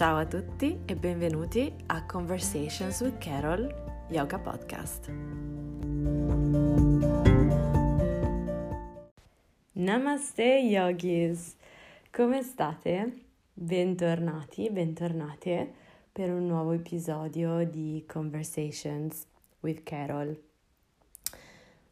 Ciao a tutti e benvenuti a Conversations with Carol Yoga Podcast. Namaste yogis! Come state? Bentornati, bentornate per un nuovo episodio di Conversations with Carol.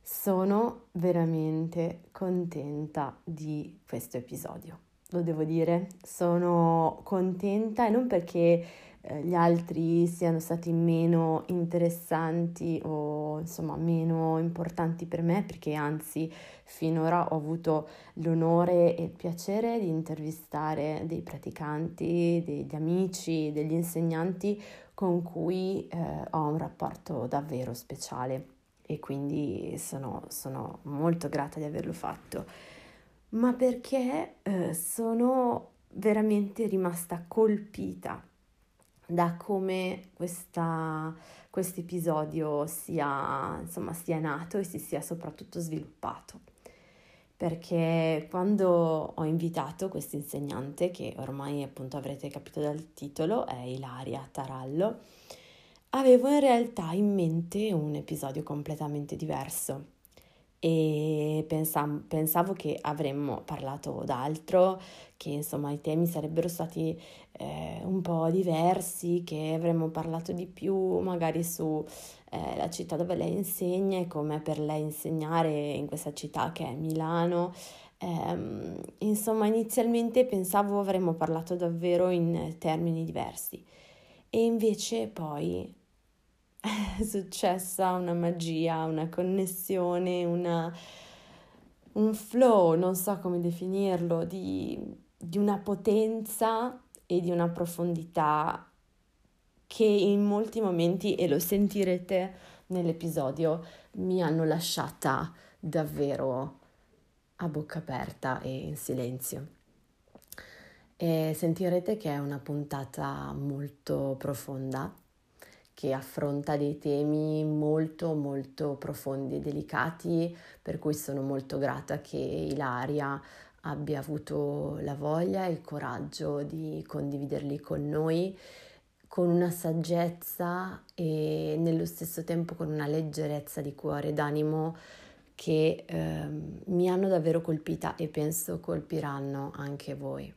Sono veramente contenta di questo episodio lo devo dire, sono contenta e non perché eh, gli altri siano stati meno interessanti o insomma meno importanti per me, perché anzi finora ho avuto l'onore e il piacere di intervistare dei praticanti, degli amici, degli insegnanti con cui eh, ho un rapporto davvero speciale. E quindi sono, sono molto grata di averlo fatto ma perché eh, sono veramente rimasta colpita da come questo episodio sia, insomma, sia nato e si sia soprattutto sviluppato. Perché quando ho invitato questo insegnante, che ormai appunto avrete capito dal titolo, è Ilaria Tarallo, avevo in realtà in mente un episodio completamente diverso e pensam- pensavo che avremmo parlato d'altro, che insomma i temi sarebbero stati eh, un po' diversi, che avremmo parlato di più magari su eh, città dove lei insegna e come per lei insegnare in questa città che è Milano. Eh, insomma, inizialmente pensavo avremmo parlato davvero in termini diversi e invece poi è successa una magia, una connessione, una, un flow, non so come definirlo, di, di una potenza e di una profondità che in molti momenti, e lo sentirete nell'episodio, mi hanno lasciata davvero a bocca aperta e in silenzio. E sentirete che è una puntata molto profonda che affronta dei temi molto molto profondi e delicati, per cui sono molto grata che Ilaria abbia avuto la voglia e il coraggio di condividerli con noi con una saggezza e nello stesso tempo con una leggerezza di cuore e d'animo che eh, mi hanno davvero colpita e penso colpiranno anche voi.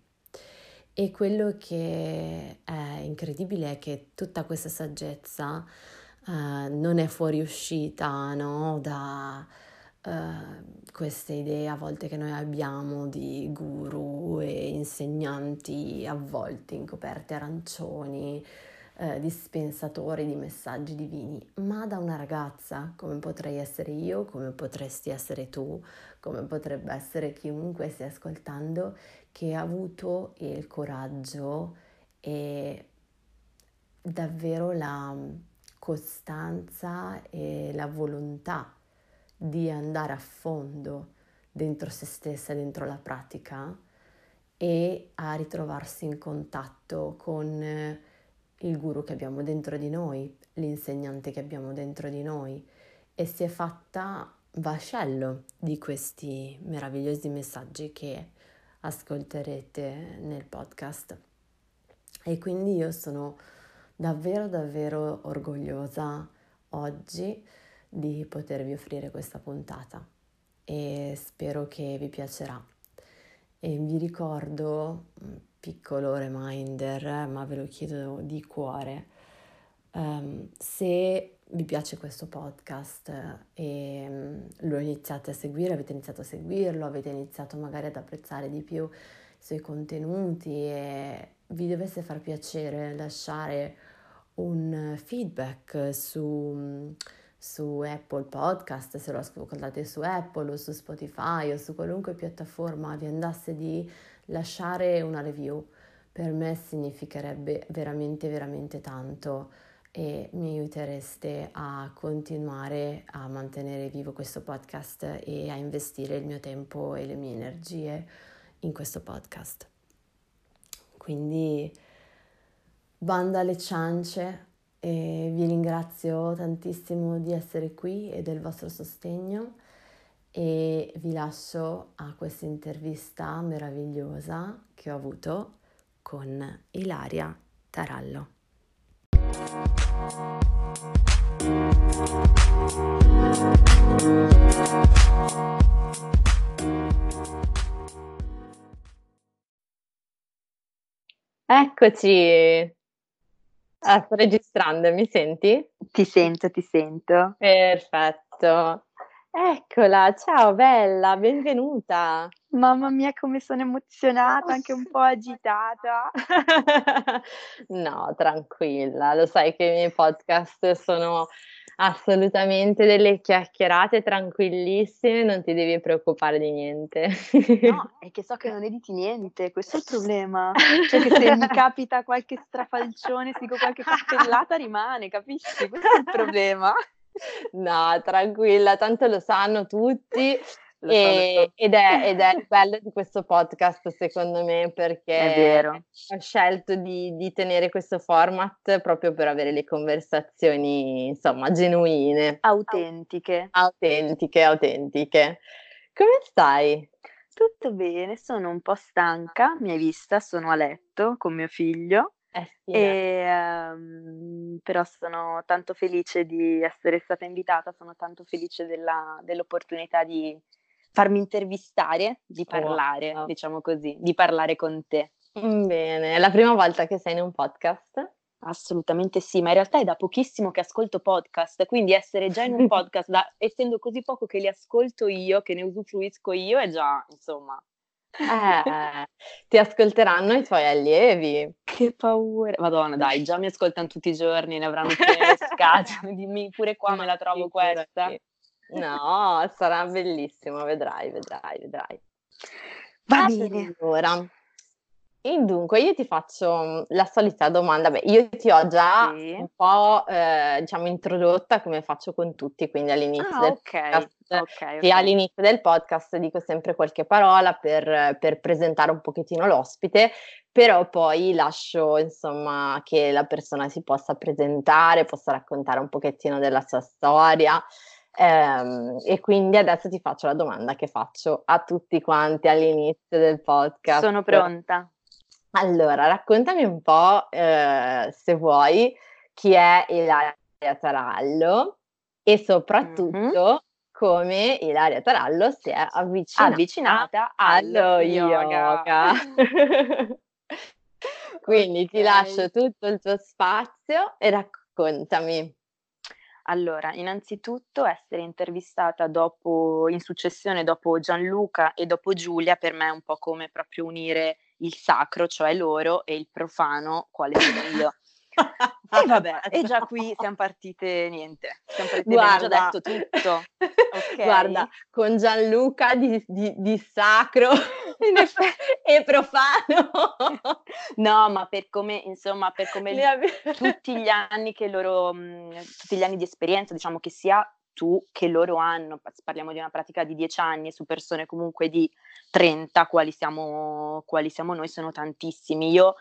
E quello che è incredibile è che tutta questa saggezza uh, non è fuoriuscita no? da uh, queste idee a volte che noi abbiamo di guru e insegnanti avvolti in coperte arancioni, uh, dispensatori di messaggi divini, ma da una ragazza come potrei essere io, come potresti essere tu, come potrebbe essere chiunque stia ascoltando che ha avuto il coraggio e davvero la costanza e la volontà di andare a fondo dentro se stessa, dentro la pratica e a ritrovarsi in contatto con il guru che abbiamo dentro di noi, l'insegnante che abbiamo dentro di noi. E si è fatta vascello di questi meravigliosi messaggi che ascolterete nel podcast. E quindi io sono davvero davvero orgogliosa oggi di potervi offrire questa puntata e spero che vi piacerà. E vi ricordo piccolo reminder, ma ve lo chiedo di cuore, um, se vi piace questo podcast e mm, lo iniziate a seguire, avete iniziato a seguirlo, avete iniziato magari ad apprezzare di più i suoi contenuti e vi dovesse far piacere lasciare un feedback su, mm, su Apple Podcast, se lo ascoltate su Apple o su Spotify o su qualunque piattaforma vi andasse di lasciare una review, per me significherebbe veramente veramente tanto e mi aiutereste a continuare a mantenere vivo questo podcast e a investire il mio tempo e le mie energie in questo podcast. Quindi banda alle ciance e vi ringrazio tantissimo di essere qui e del vostro sostegno e vi lascio a questa intervista meravigliosa che ho avuto con Ilaria Tarallo. Eccoci. Ah, sto registrando, mi senti? Ti sento, ti sento. Perfetto. Eccola, ciao bella, benvenuta. Mamma mia, come sono emozionata, anche un po' agitata. No, tranquilla, lo sai che i miei podcast sono assolutamente delle chiacchierate tranquillissime, non ti devi preoccupare di niente. No, è che so che non editi niente, questo è il problema. Cioè che se mi capita qualche strafalcione, dico qualche cappellata rimane, capisci? Questo è il problema. No, tranquilla, tanto lo sanno tutti. Lo E- so. ed, è, ed è bello di questo podcast, secondo me, perché ho scelto di, di tenere questo format proprio per avere le conversazioni, insomma, genuine, Autentiche. autentiche, autentiche. Come stai? Tutto bene, sono un po' stanca, mi hai vista, sono a letto con mio figlio. Eh sì, E, eh. ehm, però sono tanto felice di essere stata invitata, sono tanto felice della- dell'opportunità di farmi intervistare, di parlare, Wow. diciamo così, di parlare con te. Mm, Bene, è la prima volta che sei in un podcast? Assolutamente sì, ma in realtà è da pochissimo che ascolto podcast, quindi essere già in un podcast, da- essendo così poco che li ascolto io, che ne usufruisco io, è già, insomma, Eh, ti ascolteranno i tuoi allievi. che paura. Madonna, dai, già mi ascoltano tutti i giorni, ne avranno piene le scatole, dimmi pure qua me la trovo questa. No, sarà bellissimo, vedrai, vedrai, vedrai. Va bene. Allora, e dunque io ti faccio mm, la solita domanda. Beh, io ti ho già Sì. un po', eh, diciamo, introdotta come faccio con tutti, quindi all'inizio Ah, del ok, podcast. ok, Sì, ok. all'inizio del podcast dico sempre qualche parola per, per presentare un pochettino l'ospite, però poi lascio, insomma, che la persona si possa presentare, possa raccontare un pochettino della sua storia. Ehm, e quindi adesso ti faccio la domanda che faccio a tutti quanti all'inizio del podcast. Sono pronta. Allora, raccontami un po', eh, se vuoi, chi è Ilaria Tarallo e soprattutto come Ilaria Tarallo si è avvicinata, Avvicinata allo yoga. yoga. Quindi ti Ok. lascio tutto il tuo spazio e raccontami. Allora, innanzitutto essere intervistata dopo, in successione dopo Gianluca e dopo Giulia, per me è un po' come proprio unire il sacro, cioè loro, e il profano, quale sono io. E vabbè, e già qui siamo partite niente, siamo partite, Guarda, detto tutto. Ok. guarda, con Gianluca di, di- di sacro e profano. No, ma per come, insomma, per come tutti gli anni che loro, mh, tutti gli anni di esperienza, diciamo che sia tu che loro hanno, pa- parliamo di una pratica di 10 anni su persone comunque di 30, quali siamo, quali siamo noi, sono tantissimi. Io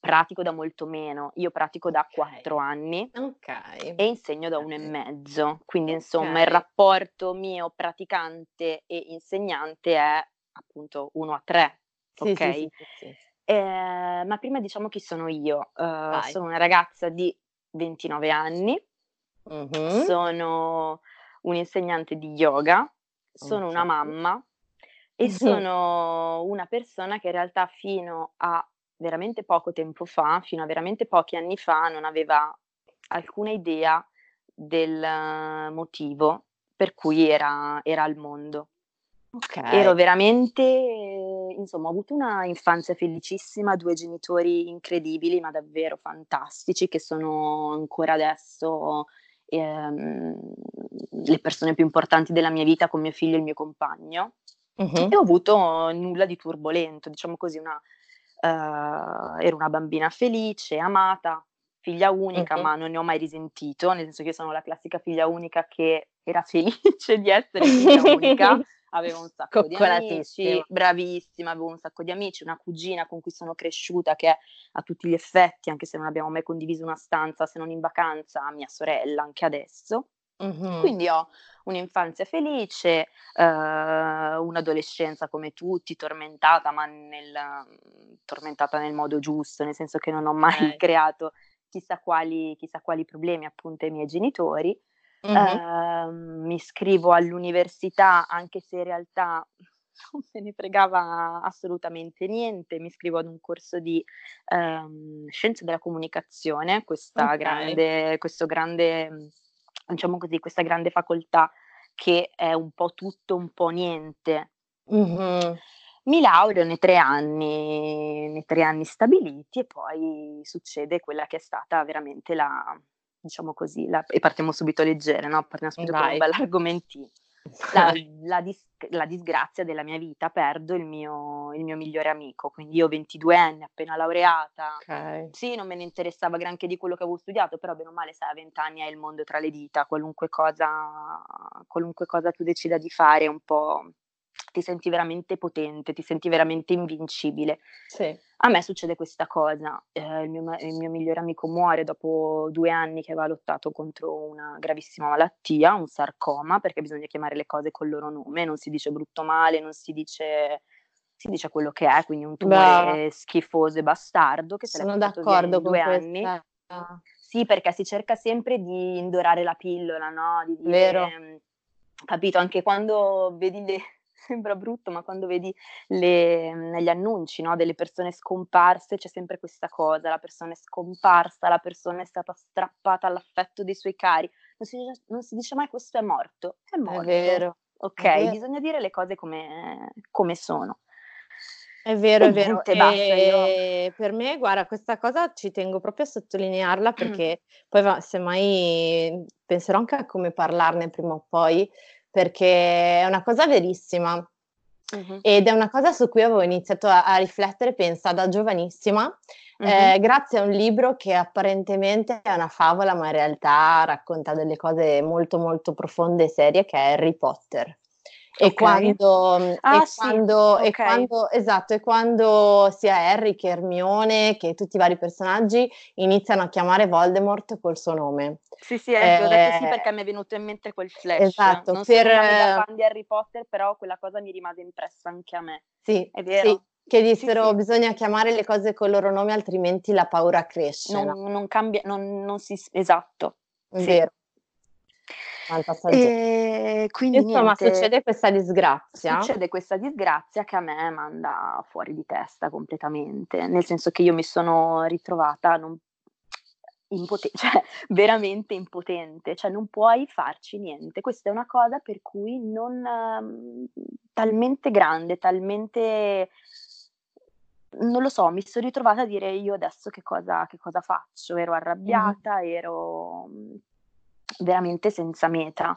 pratico da molto meno, io pratico da 4 anni Ok. e insegno da uno e Ok. mezzo, quindi insomma il rapporto mio praticante e insegnante è appunto 1 a 3, Sì, ok? sì, sì. Eh, ma prima diciamo chi sono io. Vai. sono una ragazza di 29 anni, Mhm. sono un'insegnante di yoga, sono una Ok. mamma e sono una persona che in realtà fino a veramente poco tempo fa, fino a veramente pochi anni fa, non aveva alcuna idea del motivo per cui era, era al mondo. Ok. Ero veramente, insomma, ho avuto una infanzia felicissima, due genitori incredibili, ma davvero fantastici, che sono ancora adesso ehm, le persone più importanti della mia vita con mio figlio e il mio compagno. Mhm. E ho avuto nulla di turbolento, diciamo così, una, eh, ero una bambina felice, amata, figlia unica, Mhm. ma non ne ho mai risentito, nel senso che io sono la classica figlia unica che era felice di essere figlia unica, avevo un sacco di amici, bravissima, avevo un sacco di amici, una cugina con cui sono cresciuta che è a tutti gli effetti, anche se non abbiamo mai condiviso una stanza, se non in vacanza, mia sorella anche adesso. Mm-hmm. Quindi ho un'infanzia felice, eh, un'adolescenza come tutti, tormentata, ma nel, tormentata nel modo giusto, nel senso che non ho mai okay. creato chissà quali, chissà quali, problemi appunto ai miei genitori. Mm-hmm. Eh, mi iscrivo all'università anche se in realtà non me ne fregava assolutamente niente, mi iscrivo ad un corso di ehm, scienze della comunicazione, okay. grande, questo grande diciamo così, questa grande facoltà che è un po' tutto, un po' niente. Mm-hmm. Mi laureo nei tre anni, nei tre anni stabiliti e poi succede quella che è stata veramente la, diciamo così, la, e partiamo subito leggere, no? Partiamo subito Vai. con un bel argomentino la, la, dis- la, disgrazia della mia vita, perdo il mio, il mio, migliore amico, quindi io 22 anni, appena laureata, okay. sì, non me ne interessava granché di quello che avevo studiato, però bene o male, sai, a 20 anni hai il mondo tra le dita, qualunque cosa, qualunque cosa tu decida di fare un po' ti senti veramente potente, ti senti veramente invincibile. Sì. A me succede questa cosa, eh, il, mio, il, mio, migliore amico muore dopo due anni che aveva lottato contro una gravissima malattia, un sarcoma, perché bisogna chiamare le cose col loro nome, non si dice brutto male, non si dice, si dice quello che è, quindi un tumore Beh. schifoso e bastardo che se Sono d'accordo con due anni. Sì, perché si cerca sempre di indorare la pillola, no? Di dire, Vero. Capito, anche quando vedi le, sembra brutto, ma quando vedi le, negli annunci no, delle persone scomparse c'è sempre questa cosa, la persona è scomparsa, la persona è stata strappata all'affetto dei suoi cari, non si, non si dice mai questo è morto, è morto. È vero. Ok, è vero. bisogna dire le cose come, come sono. È vero, è vero. Io... Per me, guarda, questa cosa ci tengo proprio a sottolinearla perché poi va, semmai penserò anche a come parlarne prima o poi, perché è una cosa verissima uh-huh. ed è una cosa su cui avevo iniziato a, a riflettere, pensa, da giovanissima, uh-huh. eh, grazie a un libro che apparentemente è una favola, ma in realtà racconta delle cose molto molto profonde e serie, che è Harry Potter. E, okay. quando, ah, e, sì. quando, okay. e quando, esatto, e quando sia Harry che Hermione, che tutti i vari personaggi iniziano a chiamare Voldemort col suo nome. Sì, sì, eh, eh, ho detto sì perché mi è venuto in mente quel flash. Esatto, non per... sono fan di Harry Potter, però quella cosa mi rimase impressa anche a me. Sì, è vero. Sì. Che dissero sì, sì. bisogna chiamare le cose col loro nome, altrimenti la paura cresce. Non, non cambia, non, non si... Esatto. È vero. E quindi Insomma, niente, succede questa disgrazia. Succede questa disgrazia che a me manda fuori di testa completamente, nel senso che io mi sono ritrovata non, impotente, cioè veramente impotente, cioè non puoi farci niente. Questa è una cosa per cui non um, talmente grande, talmente non lo so, mi sono ritrovata a dire io adesso che cosa, che cosa faccio? Ero arrabbiata, mm. ero veramente senza meta.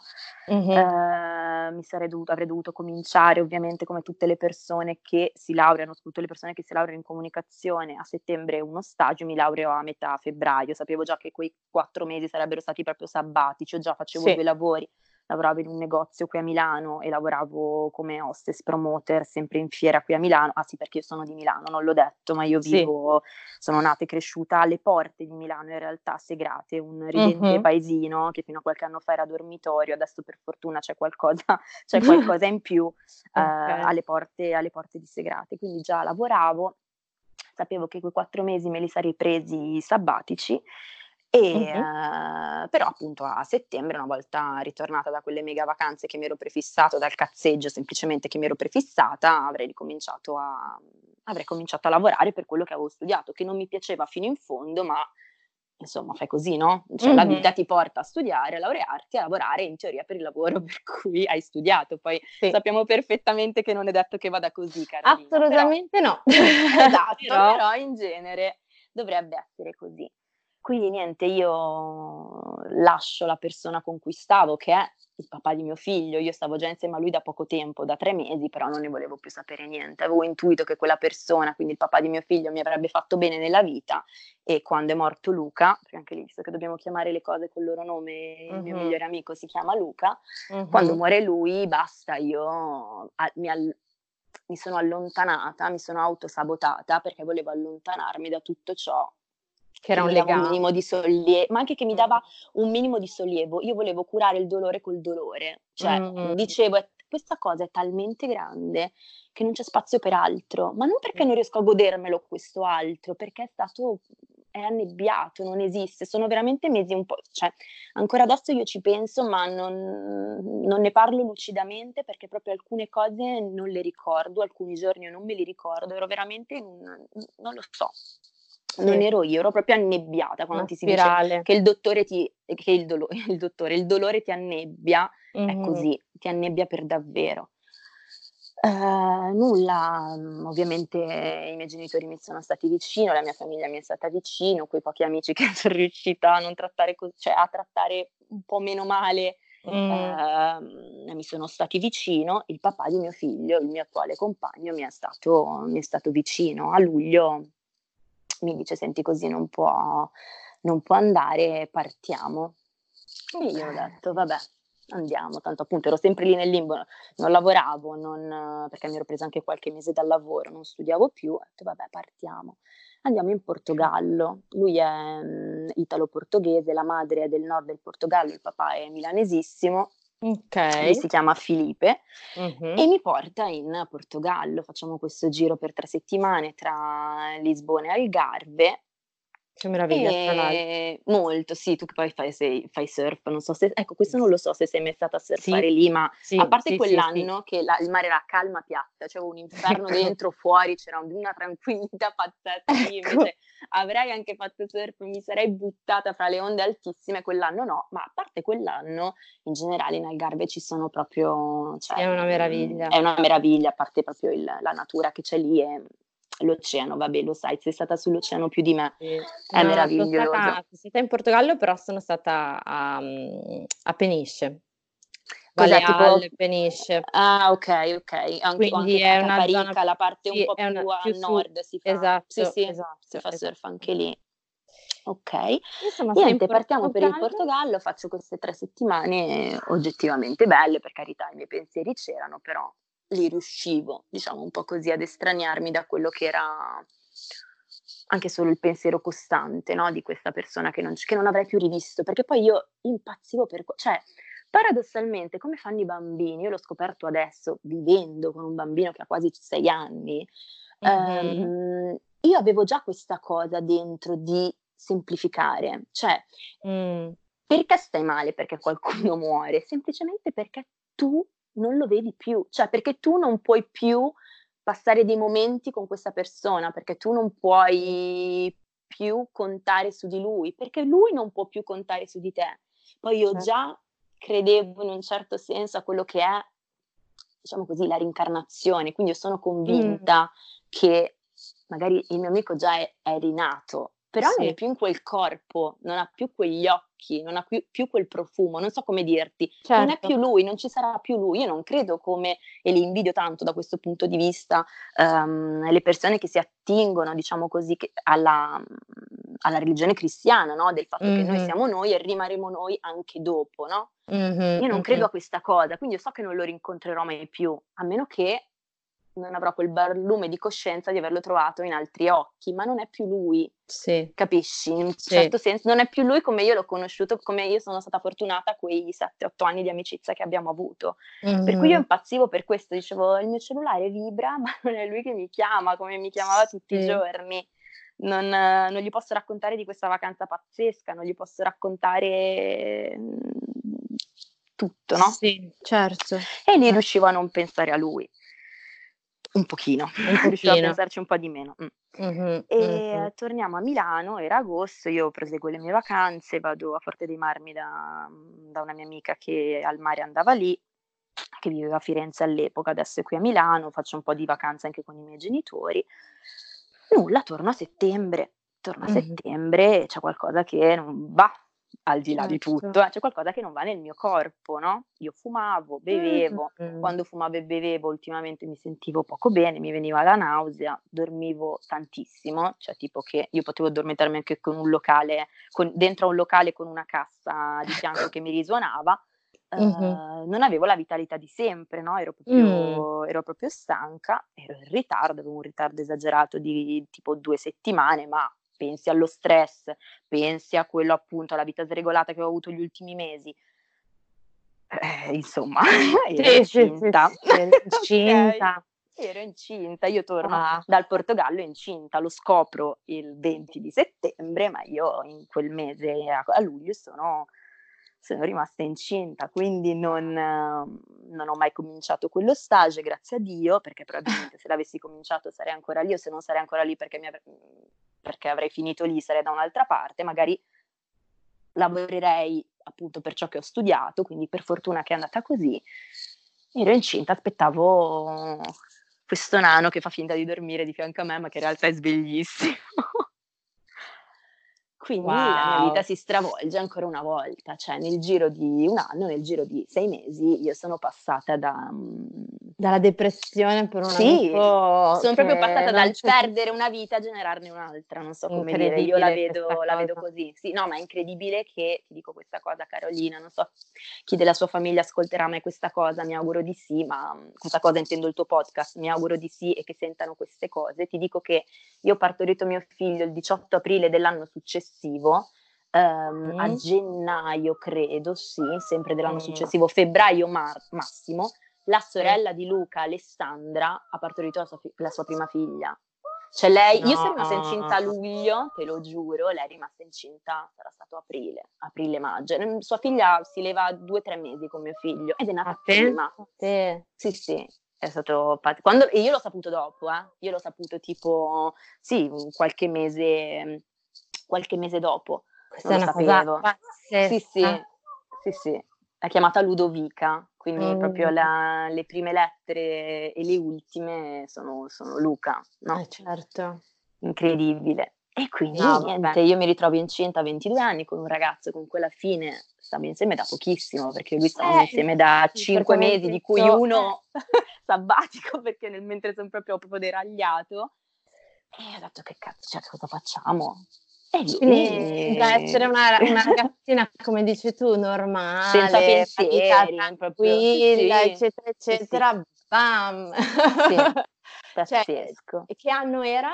Mm-hmm. Eh, mi sarei dovuto, avrei dovuto cominciare ovviamente come tutte le persone che si laureano, soprattutto le persone che si laureano in comunicazione, a settembre uno stagio, mi laureo a metà febbraio, sapevo già che quei quattro mesi sarebbero stati proprio sabbatici, io già facevo sì. due lavori lavoravo in un negozio qui a Milano e lavoravo come hostess promoter sempre in fiera qui a Milano. Ah sì, perché io sono di Milano, non l'ho detto, ma io vivo, sì. sono nata e cresciuta alle porte di Milano, in realtà Segrate, un ridente uh-huh. paesino che fino a qualche anno fa era dormitorio, adesso per fortuna c'è qualcosa, c'è qualcosa in più okay. uh, alle, porte, alle porte di Segrate. Quindi già lavoravo, sapevo che quei quattro mesi me li sarei presi sabbatici e, uh-huh. uh, però appunto a settembre, una volta ritornata da quelle mega vacanze che mi ero prefissato, dal cazzeggio semplicemente che mi ero prefissata, avrei ricominciato a, avrei cominciato a lavorare per quello che avevo studiato, che non mi piaceva fino in fondo, ma insomma fai così, no? Cioè uh-huh. la vita ti porta a studiare, a laurearti, a lavorare in teoria per il lavoro per cui hai studiato. Poi sì. sappiamo perfettamente che non è detto che vada così, Carolina. Assolutamente però... no. esatto, però... però in genere dovrebbe essere così. Quindi niente, io lascio la persona con cui stavo, che è il papà di mio figlio. Io stavo già insieme a lui da poco tempo, da tre mesi, però non ne volevo più sapere niente. Avevo intuito che quella persona, quindi il papà di mio figlio, mi avrebbe fatto bene nella vita. E quando è morto Luca, perché anche lì, visto che dobbiamo chiamare le cose col loro nome, uh-huh. il mio migliore amico si chiama Luca, uh-huh. quando muore lui, basta, io a, mi, all- mi sono allontanata, mi sono autosabotata perché volevo allontanarmi da tutto ciò che era un legame. Un minimo di sollievo, ma anche che mi dava un minimo di sollievo. Io volevo curare il dolore col dolore. Cioè, mm. dicevo, questa cosa è talmente grande che non c'è spazio per altro, ma non perché non riesco a godermelo questo altro, perché è stato è annebbiato, non esiste. Sono veramente mesi un po', cioè ancora adesso io ci penso, ma non, non, ne parlo lucidamente perché proprio alcune cose non le ricordo, alcuni giorni non me li ricordo, ero veramente, non, non lo so. Sì. Non ero io, ero proprio annebbiata quando Una ti si spirale. dice che il dottore ti, che il, dolo, il dottore, il dolore ti annebbia, mm-hmm. è così, ti annebbia per davvero. Uh, nulla, mm, ovviamente i miei genitori mi sono stati vicino, la mia famiglia mi è stata vicino, quei pochi amici che sono riuscita a non trattare così, cioè a trattare un po' meno male, mm. uh, mi sono stati vicino. Il papà di mio figlio, il mio attuale compagno, mi è stato, mi è stato vicino. A luglio mi dice: Senti, così non può, non può andare, partiamo. E io ho detto: Vabbè, andiamo, tanto appunto ero sempre lì nel limbo, non lavoravo, non, perché mi ero presa anche qualche mese dal lavoro, non studiavo più, ho detto vabbè partiamo, andiamo in Portogallo, lui è um, italo-portoghese, la madre è del nord del Portogallo, il papà è milanesissimo, Okay. si chiama Filipe uh-huh. e mi porta in Portogallo. Facciamo questo giro per tre settimane tra Lisbona e Algarve che meraviglia, l'altro. molto, sì, tu che poi fai, sei, fai surf, non so se, ecco, questo non lo so se sei mai stata a surfare sì, lì, ma sì, a parte sì, quell'anno che la, il mare era calma piatta, c'era un inferno ecco. dentro, fuori, c'era una tranquillità pazzesca, ecco. invece avrei anche fatto surf, mi sarei buttata fra le onde altissime, quell'anno no, ma a parte quell'anno, in generale in Algarve ci sono proprio... Cioè, è una meraviglia. È una meraviglia, a parte proprio il, la natura che c'è lì, e l'oceano, vabbè, lo sai, sei stata sull'oceano più di me, sì. è no, meraviglioso. Sono stata, sono stata, in Portogallo, però sono stata a, a Peniche. Cos'è, tipo... Peniche. Ah, ok, ok. Anche, Quindi anche è una Caparica, zona... la parte sì, un po' più, più a su... nord si fa. Esatto, sì, sì, esatto, si fa esatto. surf anche lì. Ok, Insomma, niente, partiamo per il Portogallo, faccio queste tre settimane oggettivamente belle, per carità i miei pensieri c'erano, però lì riuscivo, diciamo un po' così, ad estraniarmi da quello che era anche solo il pensiero costante no? di questa persona che non, che non, avrei più rivisto, perché poi io impazzivo per... cioè, paradossalmente, come fanno i bambini, io l'ho scoperto adesso, vivendo con un bambino che ha quasi sei anni, mm-hmm. ehm, io avevo già questa cosa dentro di semplificare, cioè... Mm. Perché stai male perché qualcuno muore? Semplicemente perché tu non lo vedi più, cioè perché tu non puoi più passare dei momenti con questa persona, perché tu non puoi più contare su di lui, perché lui non può più contare su di te. Poi io certo. già credevo in un certo senso a quello che è, diciamo così, la rincarnazione, quindi io sono convinta mm. che magari il mio amico già è, è rinato, però sì. non è più in quel corpo, non ha più quegli occhi, non ha più, più quel profumo, non so come dirti, certo. non è certo. più lui, non ci sarà più lui. Io non credo come, e li invidio tanto da questo punto di vista, um, le persone che si attingono, diciamo così, alla, alla religione cristiana, no? del fatto mm-hmm. che noi siamo noi e rimarremo noi anche dopo. No? Mm-hmm. Io non credo mm-hmm. a questa cosa, quindi io so che non lo rincontrerò mai più, a meno che non avrò quel barlume di coscienza di averlo trovato in altri occhi, ma non è più lui. Sì. Capisci? In un sì. certo senso, non è più lui come io l'ho conosciuto, come io sono stata fortunata a quei 7-8 anni di amicizia che abbiamo avuto. Mm-hmm. Per cui io mm-hmm. impazzivo per questo, dicevo il mio cellulare vibra, ma non è lui che mi chiama come mi chiamava tutti sì. i giorni. Non, non, gli posso raccontare di questa vacanza pazzesca, non gli posso raccontare mm, tutto, no? Sì, certo. E lì riuscivo a non pensare a lui. Un pochino, un riuscivo a pensarci un po' di meno. Mm. Mm-hmm, e mm-hmm. torniamo a Milano, era agosto, io proseguo le mie vacanze, vado a Forte dei Marmi da, da una mia amica che al mare andava lì, che viveva a Firenze all'epoca, adesso è qui a Milano, faccio un po' di vacanze anche con i miei genitori. Nulla, torno a settembre, torno a mm-hmm. settembre, c'è qualcosa che non va, al di là certo. di tutto, eh, c'è qualcosa che non va nel mio corpo, no? Io fumavo, bevevo, mm-hmm. quando fumavo e bevevo ultimamente mi sentivo poco bene, mi veniva la nausea, dormivo tantissimo, cioè tipo che io potevo addormentarmi anche con un locale, con, dentro a un locale con una cassa di fianco che mi risuonava, mm-hmm. uh, non avevo la vitalità di sempre, no? Ero proprio, mm. ero proprio stanca, ero in ritardo, avevo un ritardo esagerato di tipo due settimane, ma pensi allo stress, pensi a quello appunto, alla vita sregolata che ho avuto gli ultimi mesi. Eh, insomma, ero sì, incinta. Sì, sì, incinta. okay. Ero incinta, io torno ah. dal Portogallo incinta, lo scopro il 20 di settembre, ma io in quel mese a, luglio sono sono rimasta incinta, quindi non, non, ho mai cominciato quello stage, grazie a Dio, perché probabilmente se l'avessi cominciato sarei ancora lì o se non sarei ancora lì perché, avrei, perché avrei finito lì sarei da un'altra parte, magari lavorerei appunto per ciò che ho studiato, quindi per fortuna che è andata così. Ero incinta, aspettavo questo nano che fa finta di dormire di fianco a me, ma che in realtà è sveglissimo. Quindi wow. la mia vita si stravolge ancora una volta, cioè nel giro di un anno, nel giro di sei mesi, io sono passata da... Mm, Dalla depressione per un sì, amico sono proprio passata dal perdere una vita a generarne un'altra, non so come dire, io la vedo, la vedo, così. Sì, no, ma è incredibile che, ti dico questa cosa Carolina, non so chi della sua famiglia ascolterà mai questa cosa, mi auguro di sì, ma mm, questa cosa intendo il tuo podcast, mi auguro di sì e che sentano queste cose. Ti dico che io ho partorito mio figlio il 18 aprile dell'anno successivo, successivo, ehm, mm. a gennaio credo, sì, sempre dell'anno mm. successivo, febbraio mar- massimo, la sorella di Luca, Alessandra, ha partorito la sua, fi- la sua prima figlia. Cioè lei, no. io sono rimasta incinta a luglio, te lo giuro, lei è rimasta incinta, sarà stato aprile, aprile-maggio. Sua figlia si leva due o tre mesi con mio figlio ed è nata a prima. Sì. sì, sì, è stato quando, e io l'ho saputo dopo, eh? io l'ho saputo tipo, sì, qualche mese qualche mese dopo. Questa non è una sapevo. cosa Sì, sì, sì, sì. È chiamata Ludovica, quindi mm. proprio la, le prime lettere e le ultime sono, sono Luca, no? Eh, certo. Incredibile. E quindi no, niente, io mi ritrovo incinta a 22 anni con un ragazzo con cui alla fine stiamo insieme da pochissimo, perché lui stavamo eh, insieme da 5 mesi, di cui uno sabbatico, perché nel mentre sono proprio, proprio deragliato. E ho detto che cazzo, cioè, cosa facciamo? Quindi da essere una, una, ragazzina, come dici tu, normale, senza pensieri, tranquilla, sì, eccetera, eccetera, sì, sì. bam! Sì, cioè, pazzesco. e che anno era?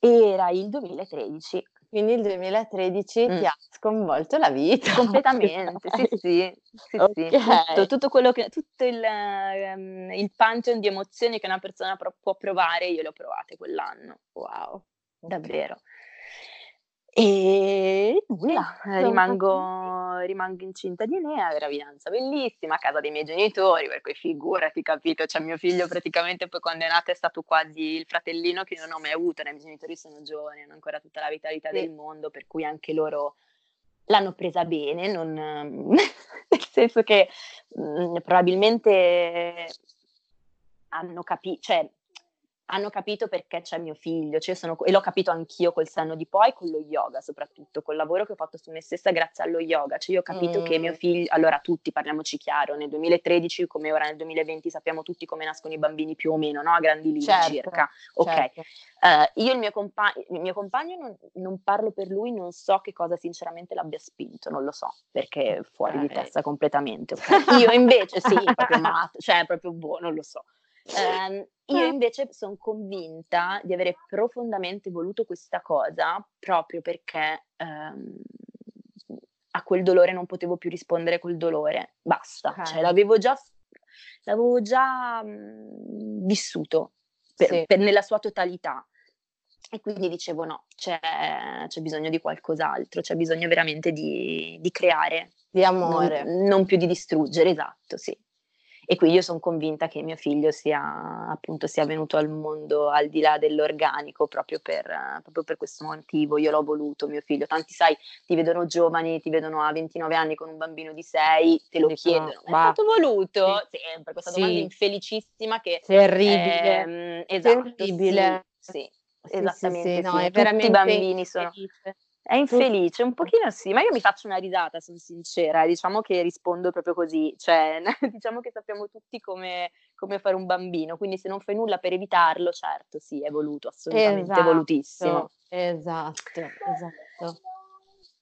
Era il 2013. Quindi il 2013 mm. ti ha sconvolto la vita. Completamente, sì, sì, sì, okay. sì. Tutto, tutto, quello che, tutto il, um, il pantheon di emozioni che una persona pro- può provare, io le ho provate quell'anno. Wow, davvero. E nulla, rimango, rimango, incinta di Nea, gravidanza bellissima, a casa dei miei genitori, per cui figurati, capito? Cioè mio figlio praticamente poi quando è nato è stato quasi il fratellino che non ho mai avuto, i miei genitori sono giovani, hanno ancora tutta la vitalità sì. del mondo, per cui anche loro l'hanno presa bene, non, nel senso che mh, mm, probabilmente hanno capito, cioè hanno capito perché c'è mio figlio, cioè sono, e l'ho capito anch'io col senno di poi, con lo yoga soprattutto, col lavoro che ho fatto su me stessa grazie allo yoga, cioè io ho capito mm. che mio mm. figlio, allora tutti, parliamoci chiaro, nel 2013 come ora nel 2020 sappiamo tutti come nascono i bambini più o meno, no? A grandi linee certo, circa, ok. Certo. Uh, io il mio, compa- il mio compagno non, non, parlo per lui, non so che cosa sinceramente l'abbia spinto, non lo so, perché è fuori okay. di testa completamente, okay? Io invece sì, proprio matto, cioè proprio boh, non lo so. Eh, io invece sono convinta di avere profondamente voluto questa cosa proprio perché ehm, a quel dolore non potevo più rispondere col dolore, basta, okay. cioè l'avevo già, l'avevo già mh, mhmm, vissuto per, sì. per, nella sua totalità. E quindi dicevo no, c'è, c'è, bisogno di qualcos'altro, c'è bisogno veramente di, di creare. Di amore. Non, non, più di distruggere, esatto, sì. E qui io sono convinta che mio figlio sia appunto sia venuto al mondo al di là dell'organico proprio per, proprio per questo motivo. Io l'ho voluto, mio figlio. Tanti, sai, ti vedono giovani, ti vedono a 29 anni con un bambino di 6, te lo Dicono, chiedono. Ma è stato voluto? Sì. Sempre questa sì. domanda infelicissima che... Terribile. Ehm, esatto, Terribile. Sì, sì. esattamente. Sì, sì, no, è veramente i bambini sono... Felice. È infelice, un pochino sì, ma io mi faccio una risata, sono sincera, diciamo che rispondo proprio così, cioè diciamo che sappiamo tutti come, come, fare un bambino, quindi se non fai nulla per evitarlo, certo sì, è voluto, assolutamente esatto, volutissimo. Esatto, esatto.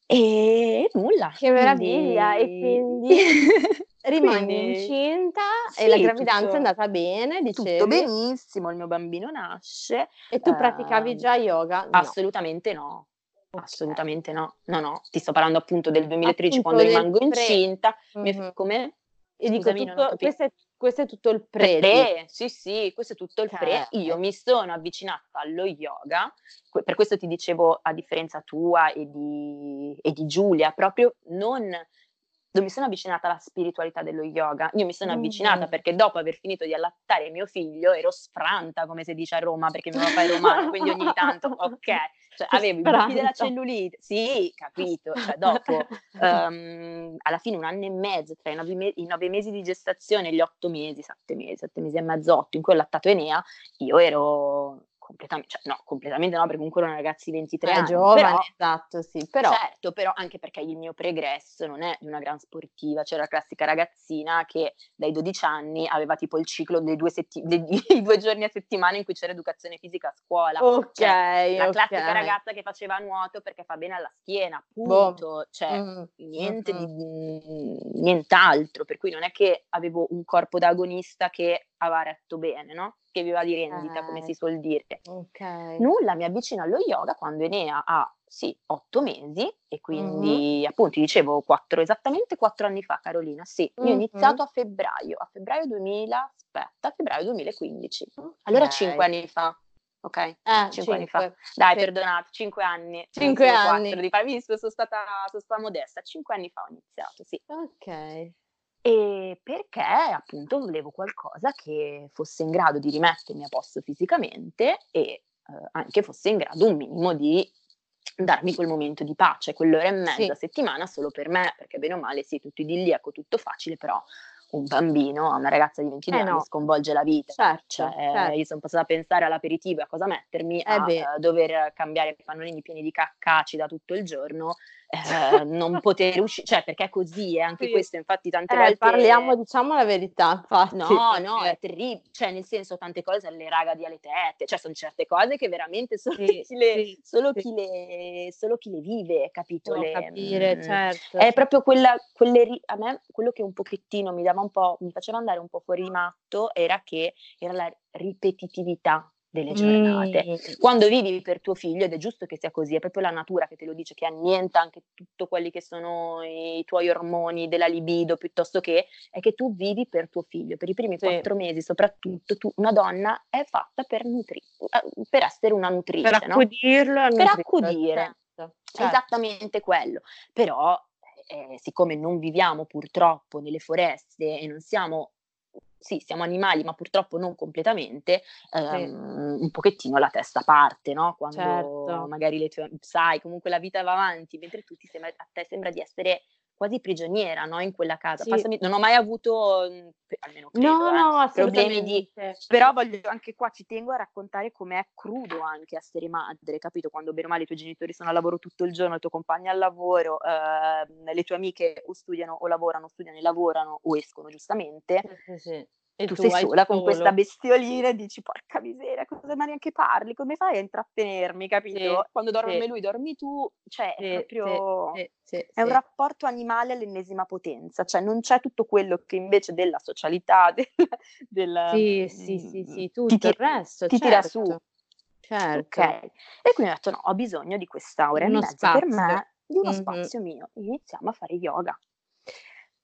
E nulla. Che meraviglia, e quindi... rimani Quindi incinta e sì, la gravidanza è tutto andata bene, tutto dicevi? benissimo, il mio bambino nasce, E tu praticavi ehm, già yoga? No. assolutamente no. Assolutamente no, no, no, ti sto parlando appunto del 2013 Appunto quando rimango pre. incinta, mi Mh-mh. come? E dico Scusami, tutto questo è questo è tutto il pre Pre, sì, sì, questo è tutto il pre. Okay. Io mi sono avvicinata allo yoga, per questo ti dicevo, a differenza tua e di e di Giulia, proprio non non mi sono avvicinata alla spiritualità dello yoga, io mi sono avvicinata Mh-mh. perché dopo aver finito di allattare mio figlio ero sfranta, come si dice a Roma, perché mio papà è romano, quindi ogni tanto okay, cioè avevo i buchi della cellulite. Sì, capito, cioè dopo, uhm, alla fine 1 anno e mezzo, tra i 9 me i 9 mesi di gestazione e gli 8 mesi, 7 mesi, 7 mesi e mezzo, 8, in cui ho allattato Enea, io ero completame cioè no, completamente no, perché comunque ero una ragazza di 23 È anni, giovane, però esatto, sì, però certo, però anche perché il mio pregresso non è di una gran sportiva, cioè la classica ragazzina che dai 12 anni aveva tipo il ciclo dei 2 setti dei 2 giorni a settimana in cui c'era educazione fisica a scuola. Cioè, Okay, la classica okay. ragazza che faceva nuoto perché fa bene alla schiena, Boh. punto. Cioè Mh, niente di mh-mh. mhmm, nient'altro, per cui non è che avevo un corpo da agonista che aveva retto bene, no, che viveva di rendita, come Okay. si suol dire. Okay. Nulla, mi avvicino allo yoga quando Enea ha, sì, 8 mesi e quindi appunto ti dicevo 4 esattamente 4 anni fa Carolina, sì. Io ho Mh-mh. iniziato a febbraio, a febbraio 2000 aspetta, a febbraio 2015. Allora 5 Okay. anni fa, okay? Eh, 5 anni fa. 5. Dai, Sì. perdonate, 5 anni, 5 sono anni. 4 di fa visto, sono stata sono stata modesta. 5 anni fa ho iniziato, sì. Okay. Ehm, perché appunto volevo qualcosa che fosse in grado di rimettermi a posto fisicamente e, uhm, anche fosse in grado un minimo di darmi quel momento di pace, quell'ora e mezza Sì. a settimana solo per me, perché bene o male sì, tutto idilliaco, tutto facile, però un bambino a una ragazza di 22 Eh anni no. sconvolge la vita. Certo, Cioè, certo. io son passata a pensare all'aperitivo e a cosa mettermi, Eh a, beh. uhm, dover cambiare pannolini pieni di cacca acida tutto il giorno, ehm, non poter usci cioè perché è così, eh, anche Sì. questo infatti tante Eh, volte parliamo diciamo la verità infatti, No, no, è perché terri cioè nel senso tante cose alle raga di alle tette, cioè son certe cose che veramente solo Sì, chi le sì, solo chi le solo chi le vive, capito, le capire, mhmm, certo, è proprio quella quelle a me quello che un pochettino mi dava un po' mi faceva andare un po' fuori di matto era che era la ripetitività delle giornate. Mh. Quando vivi per tuo figlio, ed è giusto che sia così, è proprio la natura che te lo dice, che annienta anche tutto quelli che sono i tuoi ormoni della libido, piuttosto che è che tu vivi per tuo figlio. Per i primi Sì. 4 mesi soprattutto tu una donna è fatta per nutri uhm, per essere una Per nutrice, no, accudirlo e per accudire. certo, certo. esattamente quello. Però, ehm, siccome non viviamo purtroppo nelle foreste e non siamo sì, siamo animali, ma purtroppo non completamente, Sì. ehm, un pochettino la testa parte, no, quando Certo. magari le tue sai, comunque la vita va avanti, mentre tu ti sembra a te sembra di essere quasi prigioniera, no, in quella casa. Sì. Passami non ho mai avuto, pe almeno credo, No, eh, no, problemi di però voglio anche qua ci tengo a raccontare com'è crudo anche essere madre, capito, quando bene o male i tuoi genitori sono al lavoro tutto il giorno, il tuo compagno è al lavoro, ehm, le tue amiche o studiano o lavorano, studiano e lavorano o escono giustamente. Sì, sì. E Tu tu sei sola con questa bestiolina e dici: "Porca miseria, cosa ma neanche parli, come fai a intrattenermi", Sì, capito? Quando dorme sì. lui dormi tu, cioè è Sì, sì, proprio sì, sì, è un sì. rapporto animale all'ennesima potenza, cioè non c'è tutto quello che invece della socialità, del del Sì, sì, sì, mhmm, sì, ti tutto ti il resto, ti tira su. certo. Certo. Okay. E quindi ho detto: "No, ho bisogno di questa ora e mezza per me, di uno Mh-mh. spazio mio". Iniziamo a fare yoga.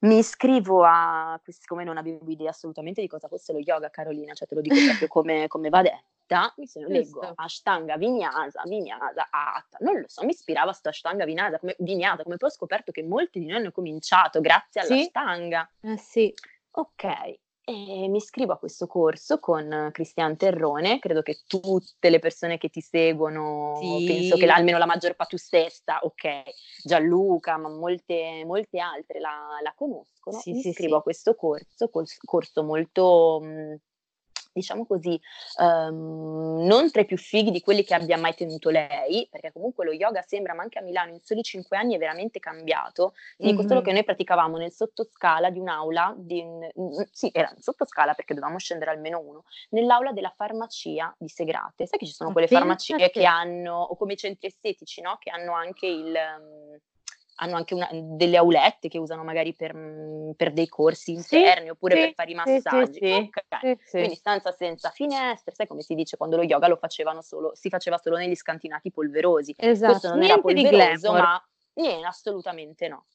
Mi iscrivo a siccome non avevo idea assolutamente di cosa fosse lo yoga Carolina, cioè te lo dico proprio come come va detta, mi sono leggo. Ashtanga Vinyasa, Vinyasa, Hatha, non lo so, mi ispirava 'sto Ashtanga Vinasa come Vinyasa, come poi ho scoperto che molti di noi hanno cominciato grazie Sì. all'Ashtanga. Eh sì. Okay, e mi iscrivo a questo corso con Cristian Terrone, credo che tutte le persone che ti seguono, penso che Sì. almeno la maggior pa tu stessa, okay, Gianluca, ma molte molte altre la la conoscono. Sì, Mi sì, iscrivo a sì. questo corso, cors corso molto, mhmm, diciamo così, uhm, non tra i più fighi di quelli che abbia mai tenuto lei, perché comunque lo yoga sembra, ma anche a Milano in soli 5 anni è veramente cambiato. Ti dico solo Mh-mh. che noi praticavamo nel sottoscala di un'aula di sì, era in sottoscala perché dovevamo scendere almeno 1, nell'aula della farmacia di Segrate. Sai che ci sono quelle farmacie che hanno o come i centri estetici, no, che hanno anche il mhmm, hanno anche una, delle aulette che usano magari per, mm, per dei corsi interni sì, oppure sì, per fare i massaggi. Sì, okay. Quindi stanza senza finestre, sai come si dice quando lo yoga lo facevano solo, si faceva solo negli scantinati polverosi. Esatto, Questo non niente era polveroso, ma niente, assolutamente no.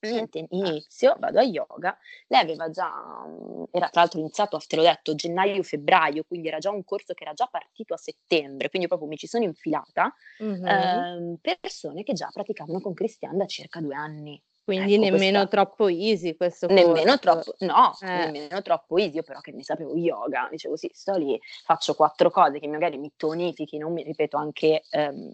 Niente, inizio, vado a yoga, lei aveva già, mm, era tra l'altro iniziato, te l'ho detto, gennaio-febbraio, quindi era già un corso che era già partito a settembre, quindi proprio mi ci sono infilata, mm-hmm. eh, persone che già praticavano con Cristian da circa due anni. Quindi ecco, nemmeno questa... troppo easy questo Nemmeno troppo, no, eh. nemmeno troppo easy, io però che ne sapevo yoga, dicevo sì, sto lì, faccio quattro cose che magari mi tonifichino, mi ripeto anche... Ehm,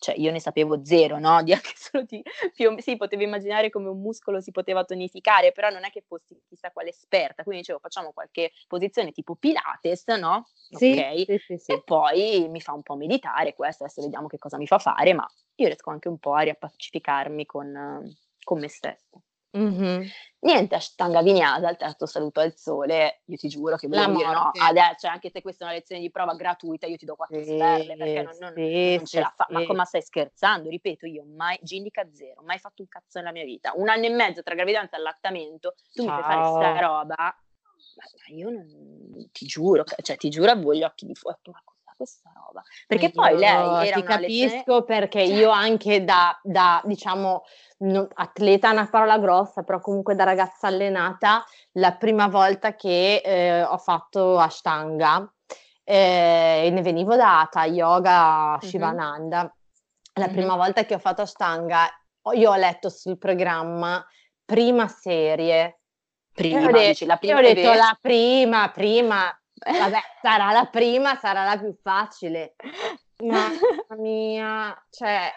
cioè io ne sapevo zero, no? Di anche solo di più, sì, potevo immaginare come un muscolo si poteva tonificare, però non è che fossi chissà quale esperta, quindi dicevo facciamo qualche posizione tipo Pilates, no? Sì, ok, sì, sì, sì. e poi mi fa un po' meditare questo, adesso vediamo che cosa mi fa fare, ma io riesco anche un po' a riappacificarmi con, con me stessa. Mm-hmm. Niente, Ashtanga Vinyasa, il terzo saluto al sole, io ti giuro che volevo dire no, adesso, cioè, anche se questa è una lezione di prova gratuita, io ti do quattro sì, stelle perché non, non, sì, non ce la fa. Sì. Ma come stai scherzando? Ripeto, io mai, Gindica zero, mai fatto un cazzo nella mia vita. Un anno e mezzo tra gravidanza e allattamento, tu mi fai fare sta roba, ma io non, ti giuro, cioè ti giuro, avevo gli occhi di fuoco, ma questa roba? Perché io poi lei era ti capisco lezione... perché cioè io anche da, da diciamo no, atleta è una parola grossa, però comunque da ragazza allenata, la prima volta che eh, ho fatto Ashtanga eh, ne venivo data yoga Shivananda. Mm-hmm. La mm-hmm. prima volta che ho fatto Ashtanga, io ho letto sul programma prima serie. Prima, ho detto, la prima ho detto la prima, prima, Vabbè, sarà la prima, sarà la più facile. Mamma mia, cioè...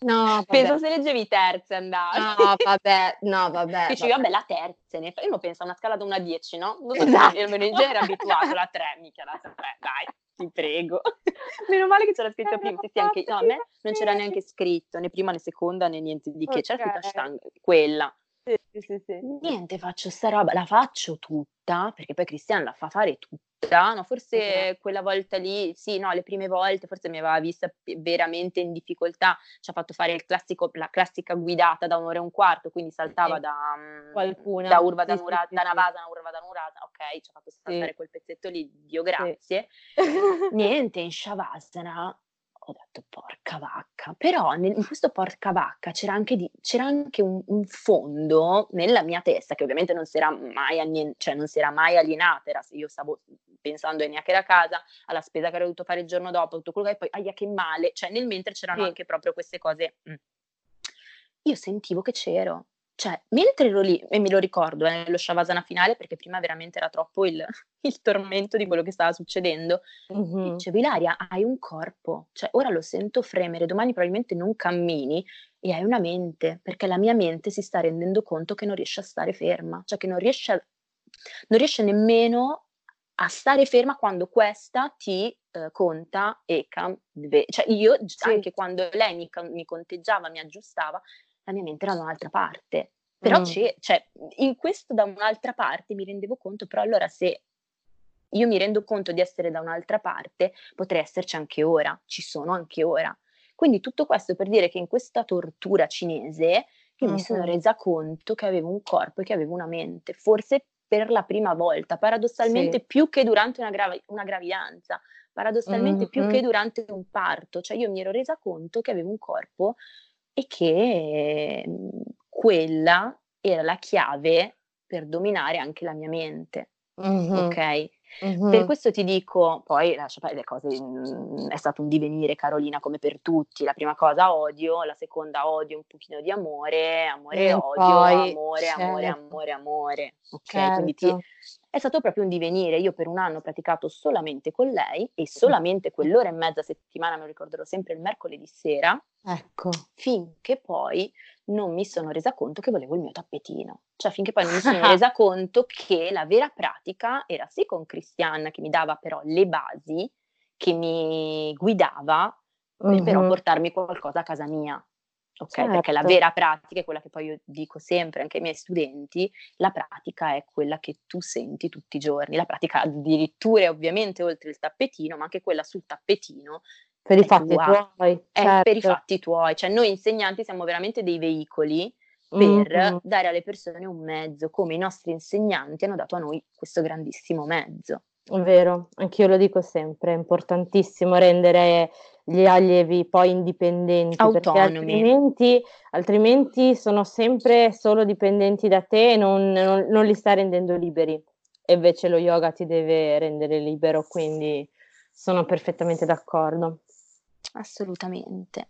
No, vabbè. penso se leggevi terze andare. No, vabbè, no, vabbè. Dicevi, vabbè, la terza, ne io penso a una scala da 1 a 10, no? Non so esatto. il manager era abituato alla 3, mica la 3, dai, ti prego. Meno male che c'era scritto prima, sì, anche, no, a me non c'era neanche scritto, né prima né seconda né niente di che, okay. c'era scritto hashtag, quella. Sì, sì, sì. Niente, faccio sta roba, la faccio tutta, perché poi Cristian la fa fare tutta, no, forse uh-huh. quella volta lì, sì, no, le prime volte forse mi aveva vista veramente in difficoltà, ci ha fatto fare il classico, la classica guidata da un'ora e un quarto, quindi saltava sì. da, mm, Qualcuna. da Urva sì, da, Nura, da Navasa Urva da Nurasa, ok, ci ha fatto saltare quel pezzetto lì, Dio grazie. Niente, in Shavasana ho detto porca vacca, però nel, in questo porca vacca c'era anche, di, c'era anche un, un, fondo nella mia testa che ovviamente non si era mai, anien, cioè non si era mai alienata, era, io stavo pensando ai neanche da casa, alla spesa che avrei dovuto fare il giorno dopo, tutto quello che poi, aia che male, cioè nel mentre c'erano sì. anche proprio queste cose, mm. io sentivo che c'ero, cioè, mentre ero lì, e me lo ricordo eh, nello Shavasana finale, perché prima veramente era troppo il, il tormento di quello che stava succedendo, mm-hmm. dicevo, Ilaria, hai un corpo, cioè ora lo sento fremere, domani probabilmente non cammini e hai una mente, perché la mia mente si sta rendendo conto che non riesce a stare ferma, cioè che non riesce, a, non riesce nemmeno a stare ferma quando questa ti eh, conta e cam- cioè io sì. anche quando lei mi, mi conteggiava, mi aggiustava, la mia mente era da un'altra parte. Però mm. cioè, in questo da un'altra parte mi rendevo conto, però allora se io mi rendo conto di essere da un'altra parte, potrei esserci anche ora, ci sono anche ora. Quindi tutto questo per dire che in questa tortura cinese io mm-hmm. mi sono resa conto che avevo un corpo e che avevo una mente, forse per la prima volta, paradossalmente sì. più che durante una, grav- una gravidanza, paradossalmente mm-hmm. più che durante un parto, cioè io mi ero resa conto che avevo un corpo e che mhmm, quella era la chiave per dominare anche la mia mente. Mm-hmm. Ok? Mm-hmm. Per questo ti dico, poi lascia fare le cose, mhmm, è stato un divenire Carolina come per tutti, la prima cosa odio, la seconda odio un pochino di amore, amore e odio, poi, amore, certo. amore, amore, amore, ok? Certo. Quindi ti, certo. è stato proprio un divenire, io per un anno ho praticato solamente con lei e solamente quell'ora e mezza a settimana, me lo ricorderò sempre il mercoledì sera, ecco. finché poi non mi sono resa conto che volevo il mio tappetino. Cioè, finché poi non mi sono resa conto che la vera pratica era sì con Cristian, che mi dava però le basi, che mi guidava, per però portarmi qualcosa a casa mia. Ok, certo. perché la vera pratica è quella che poi io dico sempre anche ai miei studenti, la pratica è quella che tu senti tutti i giorni, la pratica addirittura è ovviamente oltre il tappetino, ma anche quella sul tappetino per i fatti tua. tuoi. È certo. per i fatti tuoi, cioè noi insegnanti siamo veramente dei veicoli per Mm-hmm. dare alle persone un mezzo, come i nostri insegnanti hanno dato a noi questo grandissimo mezzo. È vero, anch'io lo dico sempre, è importantissimo rendere gli allievi poi indipendenti, Autonomi. altrimenti, altrimenti sono sempre solo dipendenti da te e non, non- non li stai rendendo liberi. E invece lo yoga ti deve rendere libero, quindi sono perfettamente d'accordo. Assolutamente.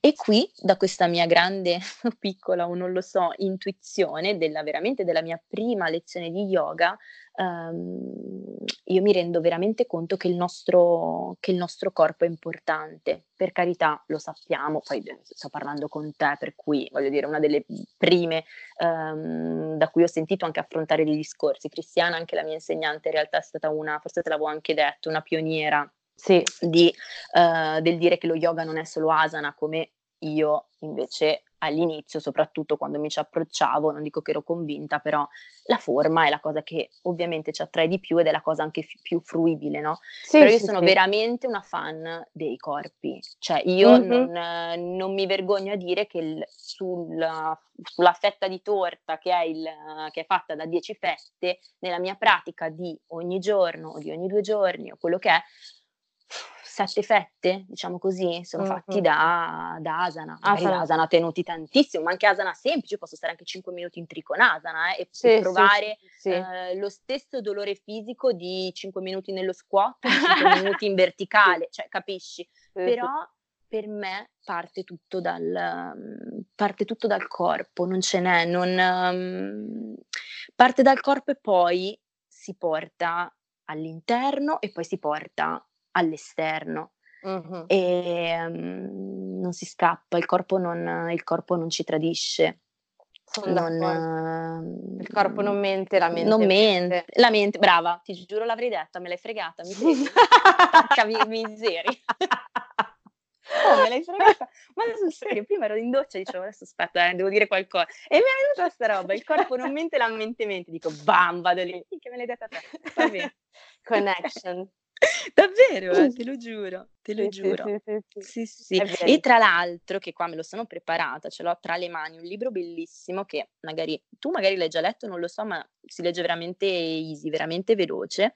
E qui, da questa mia grande, piccola o non lo so, intuizione della veramente della mia prima lezione di yoga, ehm, io mi rendo veramente conto che il nostro, che il nostro corpo è importante. Per carità, lo sappiamo, poi sto parlando con te, per cui voglio dire, una delle prime ehm, da cui ho sentito anche affrontare dei discorsi. Cristiana, anche la mia insegnante, in realtà è stata una, forse te l'avevo anche detto, una pioniera Sì, di, eh, del dire che lo yoga non è solo asana, come io invece all'inizio, soprattutto quando mi ci approcciavo, non dico che ero convinta, però la forma è la cosa che ovviamente ci attrae di più ed è la cosa anche fi- più fruibile, no? sì, Però io sì, sono sì. veramente una fan dei corpi, cioè io Mhm. non, non mi vergogno a dire che il- sulla, sulla fetta di torta che è, il, che è fatta da 10 fette, nella mia pratica di ogni giorno o di ogni due giorni o quello che è, sette fette, diciamo così, sono fatti Mhm. da, da asana. Magari Asana. asana tenuti tantissimo, ma anche asana semplice, posso stare anche 5 minuti in tri con asana eh, e, Sì, provare sì, sì. eh, lo stesso dolore fisico di 5 minuti nello squat, di 5 minuti in verticale, cioè capisci? Però per me parte tutto dal, mm, parte tutto dal corpo, non ce n'è, non, um, parte dal corpo e poi si porta all'interno e poi si porta all'esterno Mhm. e um, non si scappa, il corpo non, il corpo non ci tradisce. Non, Il corpo non mente, la mente non mente. mente, la mente, brava, ti giuro l'avrei detta, me l'hai fregata, mi? Porca mi- miseria. Oh, me l'hai fregata. Ma sul serio, prima ero in doccia e dicevo adesso aspetta, eh, devo dire qualcosa. E mi è venuta questa roba, il corpo non mente, la mente mente. Dico, bam, vado lì. Che me l'hai detta te. Va bene. Connection. Davvero, eh, te lo giuro, te lo Sì, giuro. sì, sì, E tra l'altro, che qua me lo sono preparata, ce l'ho tra le mani, un libro bellissimo che magari tu magari l'hai già letto, non lo so, ma si legge veramente easy, veramente veloce.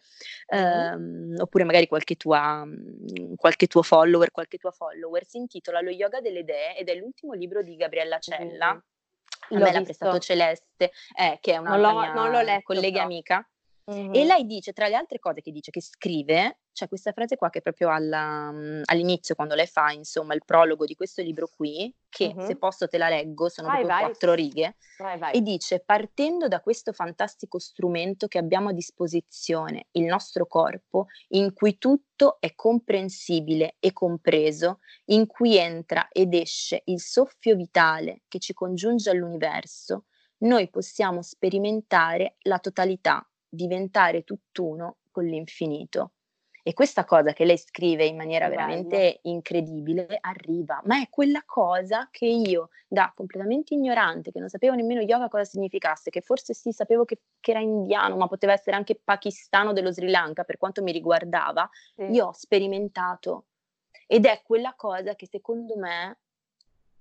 Mhm. Ehm, oppure magari qualche tua, mm, qualche tuo follower, qualche tua follower. Si intitola Lo yoga delle idee ed è l'ultimo libro di Gabriella Cella. A L'ho me l'ha prestato Celeste, eh, che è Non un'altra l'ho, mia non l'ho letto collega però. amica. Mhm. E lei dice, tra le altre cose che dice, che scrive, c'è questa frase qua che è proprio alla- mm, all'inizio, quando lei fa, insomma, il prologo di questo libro qui, che Mhm. se posso te la leggo, sono Vai, proprio vai. quattro righe, Vai, vai. e dice, partendo da questo fantastico strumento che abbiamo a disposizione, il nostro corpo, in cui tutto è comprensibile e compreso, in cui entra ed esce il soffio vitale che ci congiunge all'universo, noi possiamo sperimentare la totalità, diventare tutt'uno con l'infinito. E questa cosa che lei scrive in maniera veramente incredibile arriva, ma è quella cosa che io, da completamente ignorante, che non sapevo nemmeno yoga cosa significasse, che forse sì, sapevo che, che era indiano, ma poteva essere anche pakistano dello Sri Lanka per quanto mi riguardava, Sì. io ho sperimentato. Ed è quella cosa che secondo me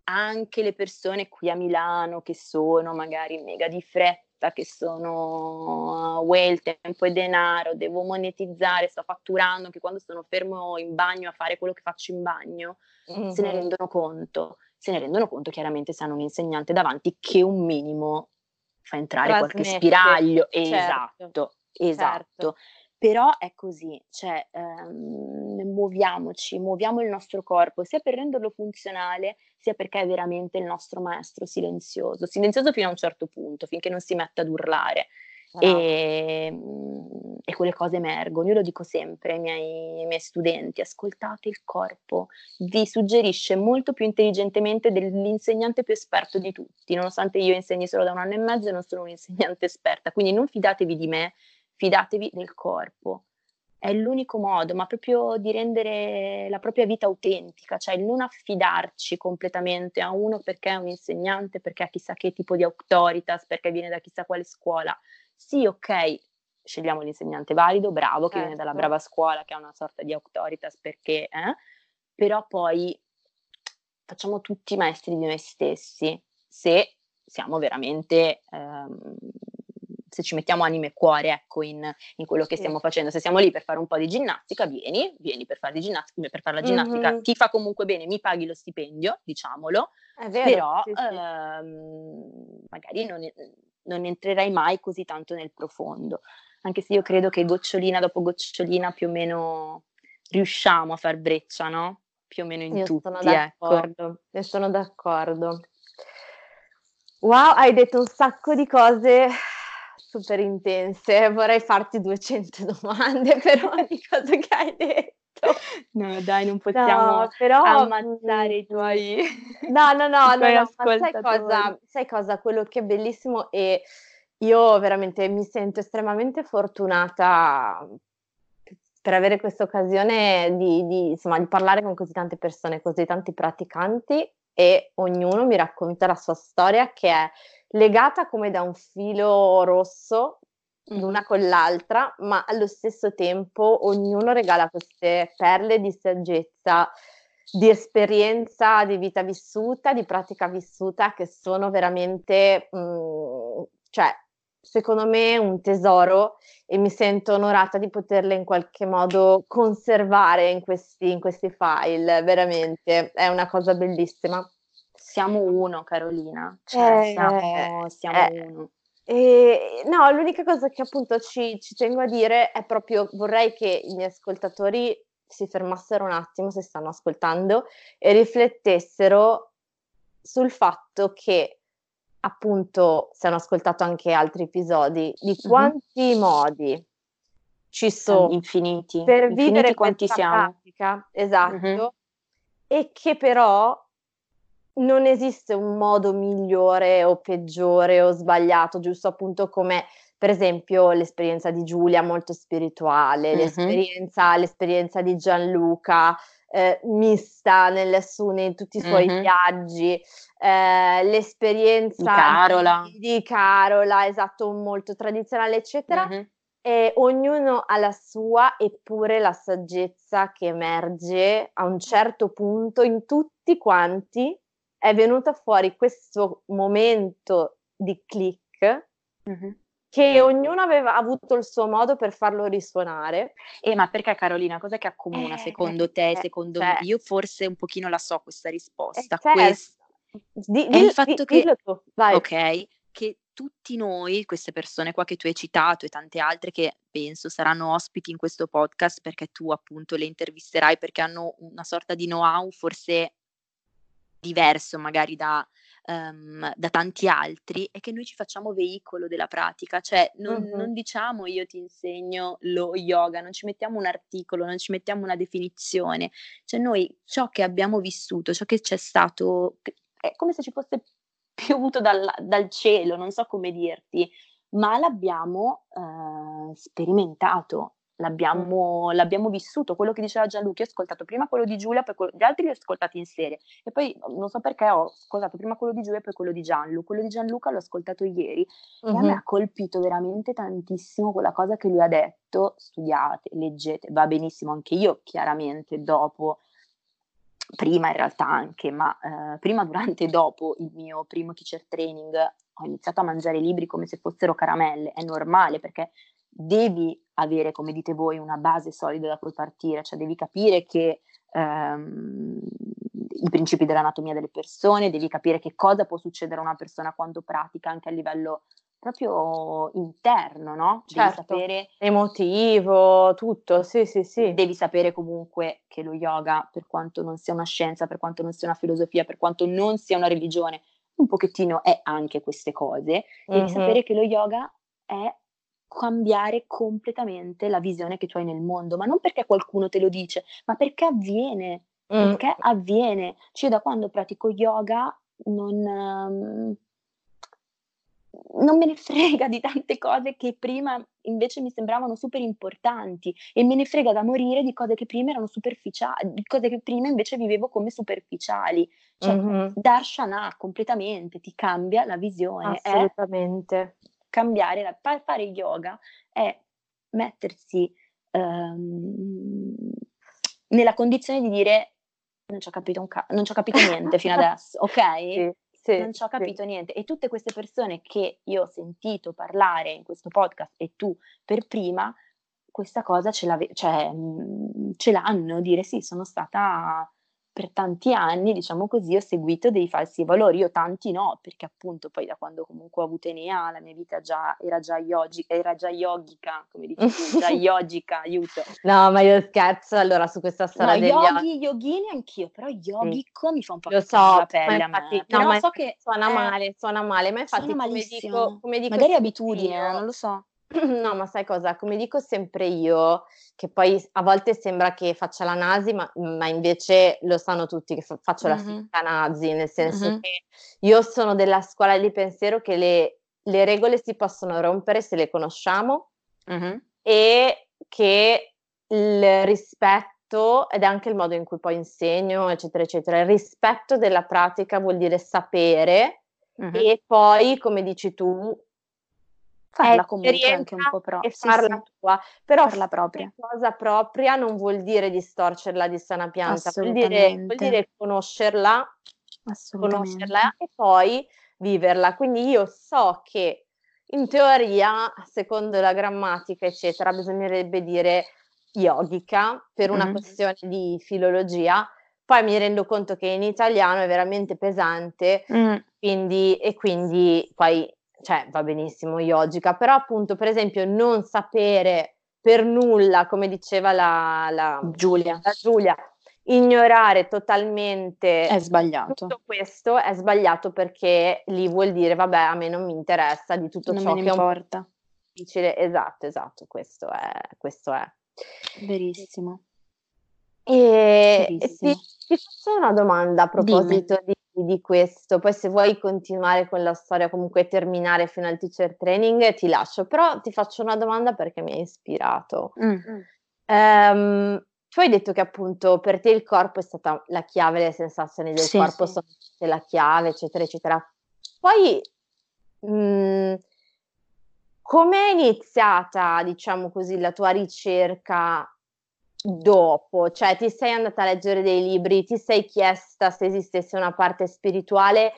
anche le persone qui a Milano che sono magari mega di fretta, che sono uh, well, tempo e denaro, devo monetizzare, sto fatturando, che quando sono fermo in bagno a fare quello che faccio in bagno, se ne rendono conto. Se ne rendono conto chiaramente se hanno un insegnante davanti che un minimo fa entrare qualche Trasmette, spiraglio. certo, Esatto, esatto. certo. Però è così, cioè ehm, muoviamoci, muoviamo il nostro corpo, sia per renderlo funzionale, sia perché è veramente il nostro maestro silenzioso, silenzioso fino a un certo punto, finché non si mette ad urlare. Bravo. E, mm, e quelle cose emergono. Io lo dico sempre ai miei, ai miei studenti: ascoltate il corpo, vi suggerisce molto più intelligentemente dell'insegnante più esperto di tutti, nonostante io insegni solo da un anno e mezzo e non sono un'insegnante esperta. Quindi non fidatevi di me, fidatevi del corpo. È l'unico modo, ma proprio di rendere la propria vita autentica, cioè non affidarci completamente a uno perché è un insegnante, perché ha chissà che tipo di autoritas, perché viene da chissà quale scuola. Sì, ok, scegliamo l'insegnante valido, bravo, che viene dalla Certo. brava scuola, che ha una sorta di autoritas perché, eh? però poi facciamo tutti maestri di noi stessi se siamo veramente ehm, se ci mettiamo anima e cuore ecco, in, in quello che sì. stiamo facendo. Se siamo lì per fare un po' di ginnastica, vieni, vieni per fare, ginnastica, per fare la ginnastica, mm-hmm. ti fa comunque bene, mi paghi lo stipendio, diciamolo, vero, però sì, sì. Ehm, magari non, non entrerai mai così tanto nel profondo, anche se io credo che gocciolina dopo gocciolina più o meno riusciamo a far breccia, no? Più o meno in io tutti, sono ecco. d'accordo, ecco. Io sono d'accordo. Wow, hai detto un sacco di cose super intense. Vorrei farti 200 domande per ogni cosa che hai detto. No, dai, non possiamo no, però, ammazzare i tuoi. No, no, no, no, no sai cosa, sai cosa? Quello che è bellissimo e io veramente mi sento estremamente fortunata per avere questa occasione di, di, insomma, di parlare con così tante persone, così tanti praticanti e ognuno mi racconta la sua storia che è legata come da un filo rosso l'una con l'altra, ma allo stesso tempo ognuno regala queste perle di saggezza, di esperienza, di vita vissuta, di pratica vissuta che sono veramente, mh, mm, cioè, secondo me un tesoro e mi sento onorata di poterle in qualche modo conservare in questi, in questi file, veramente, è una cosa bellissima. Siamo uno, Carolina, cioè, eh, siamo, siamo eh, uno. E, no, l'unica cosa che appunto ci, ci, tengo a dire è proprio vorrei che i miei ascoltatori si fermassero un attimo se stanno ascoltando e riflettessero sul fatto che appunto se hanno ascoltato anche altri episodi di quanti mm-hmm. modi ci sono infiniti per infiniti vivere quanti siamo. pratica esatto mm-hmm. e che però non esiste un modo migliore o peggiore o sbagliato, giusto appunto come per esempio l'esperienza di Giulia molto spirituale, mm-hmm. l'esperienza, l'esperienza, di Gianluca eh, mista nelle su, in tutti i suoi mm-hmm. viaggi, eh, l'esperienza di Carola. Di, di Carola, esatto, molto tradizionale, eccetera. Mm-hmm. E ognuno ha la sua, eppure la saggezza che emerge a un certo punto in tutti quanti è venuto fuori questo momento di click mm-hmm. che ognuno aveva avuto il suo modo per farlo risuonare. Eh, ma perché Carolina, cosa che accomuna eh, secondo te, eh, secondo cioè, me? Io forse un pochino la so questa risposta. Quest... Di, di, il fatto di, che... Ok, che tutti noi, queste persone qua che tu hai citato e tante altre che penso saranno ospiti in questo podcast perché tu appunto le intervisterai perché hanno una sorta di know-how forse diverso magari da, um, da tanti altri è che noi ci facciamo veicolo della pratica, cioè non, uh-huh. non, diciamo io ti insegno lo yoga, non ci mettiamo un articolo, non ci mettiamo una definizione, cioè noi ciò che abbiamo vissuto, ciò che c'è stato, è come se ci fosse piovuto dal, dal cielo, non so come dirti, ma l'abbiamo uh, sperimentato L'abbiamo, l'abbiamo, vissuto, quello che diceva Gianluca, io ho ascoltato prima quello di Giulia, poi quello, gli altri li ho ascoltati in serie. E poi non so perché ho ascoltato prima quello di Giulia e poi quello di Gianlu, quello di Gianluca l'ho ascoltato ieri uh-huh. e a me ha colpito veramente tantissimo quella cosa che lui ha detto, studiate, leggete, va benissimo anche io chiaramente dopo, prima in realtà anche, ma eh, prima, durante e dopo il mio primo teacher training ho iniziato a mangiare libri come se fossero caramelle, è normale perché devi avere, come dite voi, una base solida da cui partire, cioè devi capire che ehm, i principi dell'anatomia delle persone, devi capire che cosa può succedere a una persona quando pratica anche a livello proprio interno, no? Devi certo. sapere emotivo, tutto, sì, sì, sì. Devi sapere comunque che lo yoga, per quanto non sia una scienza, per quanto non sia una filosofia, per quanto non sia una religione, un pochettino è anche queste cose. Devi mm-hmm. sapere che lo yoga è cambiare completamente la visione che tu hai nel mondo, ma non perché qualcuno te lo dice, ma perché avviene. Mm. Perché avviene. Cioè, da quando pratico yoga non, um, non me ne frega di tante cose che prima invece mi sembravano super importanti e me ne frega da morire di cose che prima erano superficiali, di cose che prima invece vivevo come superficiali. Cioè, mm-hmm. Darshana completamente ti cambia la visione. Assolutamente. È cambiare, fare yoga è mettersi um, nella condizione di dire non ci ho capito ca- non ci ho capito niente fino adesso, ok? Sì, sì, non ci ho capito sì. niente. E tutte queste persone che io ho sentito parlare in questo podcast e tu per prima, questa cosa ce, cioè, ce l'hanno, dire sì, sono stata per tanti anni, diciamo così, ho seguito dei falsi valori. Io tanti no, perché appunto poi da quando comunque ho avuto Enea la mia vita già, era, già yogi, era già yogica, come dici già yogica, aiuto. No, ma io scherzo allora su questa storia no, degli yogi, yogini anch'io, però yogico sì. mi fa un po' Lo so, la pelle infatti, me. Però no, so che suona eh, male, suona male, ma infatti come dico, come dico magari abitudine, io, non lo so. No, ma sai cosa? Come dico sempre io, che poi a volte sembra che faccia la Nasi, ma, ma invece lo sanno tutti che fa- faccio mm-hmm. la finta Nasi, nel senso mm-hmm. che io sono della scuola di pensiero che le, le regole si possono rompere se le conosciamo mm-hmm. e che il rispetto, ed è anche il modo in cui poi insegno, eccetera, eccetera, il rispetto della pratica vuol dire sapere e poi, come dici tu, farla comunque anche un po' propria. E farla sì, tua. Però farla propria. cosa propria non vuol dire distorcerla di sana pianta, vuol dire, vuol dire conoscerla, conoscerla e poi viverla. Quindi io so che in teoria, secondo la grammatica, eccetera, bisognerebbe dire yogica per una mm. questione di filologia. Poi mi rendo conto che in italiano è veramente pesante, mm. quindi, e quindi poi cioè va benissimo yogica, però appunto per esempio non sapere per nulla, come diceva la, la, Giulia. la Giulia, ignorare totalmente è sbagliato. tutto questo è sbagliato perché lì vuol dire vabbè a me non mi interessa di tutto non ciò che importa. è un difficile, esatto, esatto, questo è. Questo è. Verissimo. E, Verissimo. ti, ti, faccio una domanda a proposito Dimmi. Di di questo. Poi se vuoi continuare con la storia, comunque terminare fino al teacher training, ti lascio. Però ti faccio una domanda perché mi ha ispirato. Mm. Um, tu hai detto che appunto per te il corpo è stata la chiave, le sensazioni del sì, corpo sì. sono state la chiave, eccetera, eccetera. Poi mh, mm, come è iniziata, diciamo così, la tua ricerca dopo, cioè ti sei andata a leggere dei libri, ti sei chiesta se esistesse una parte spirituale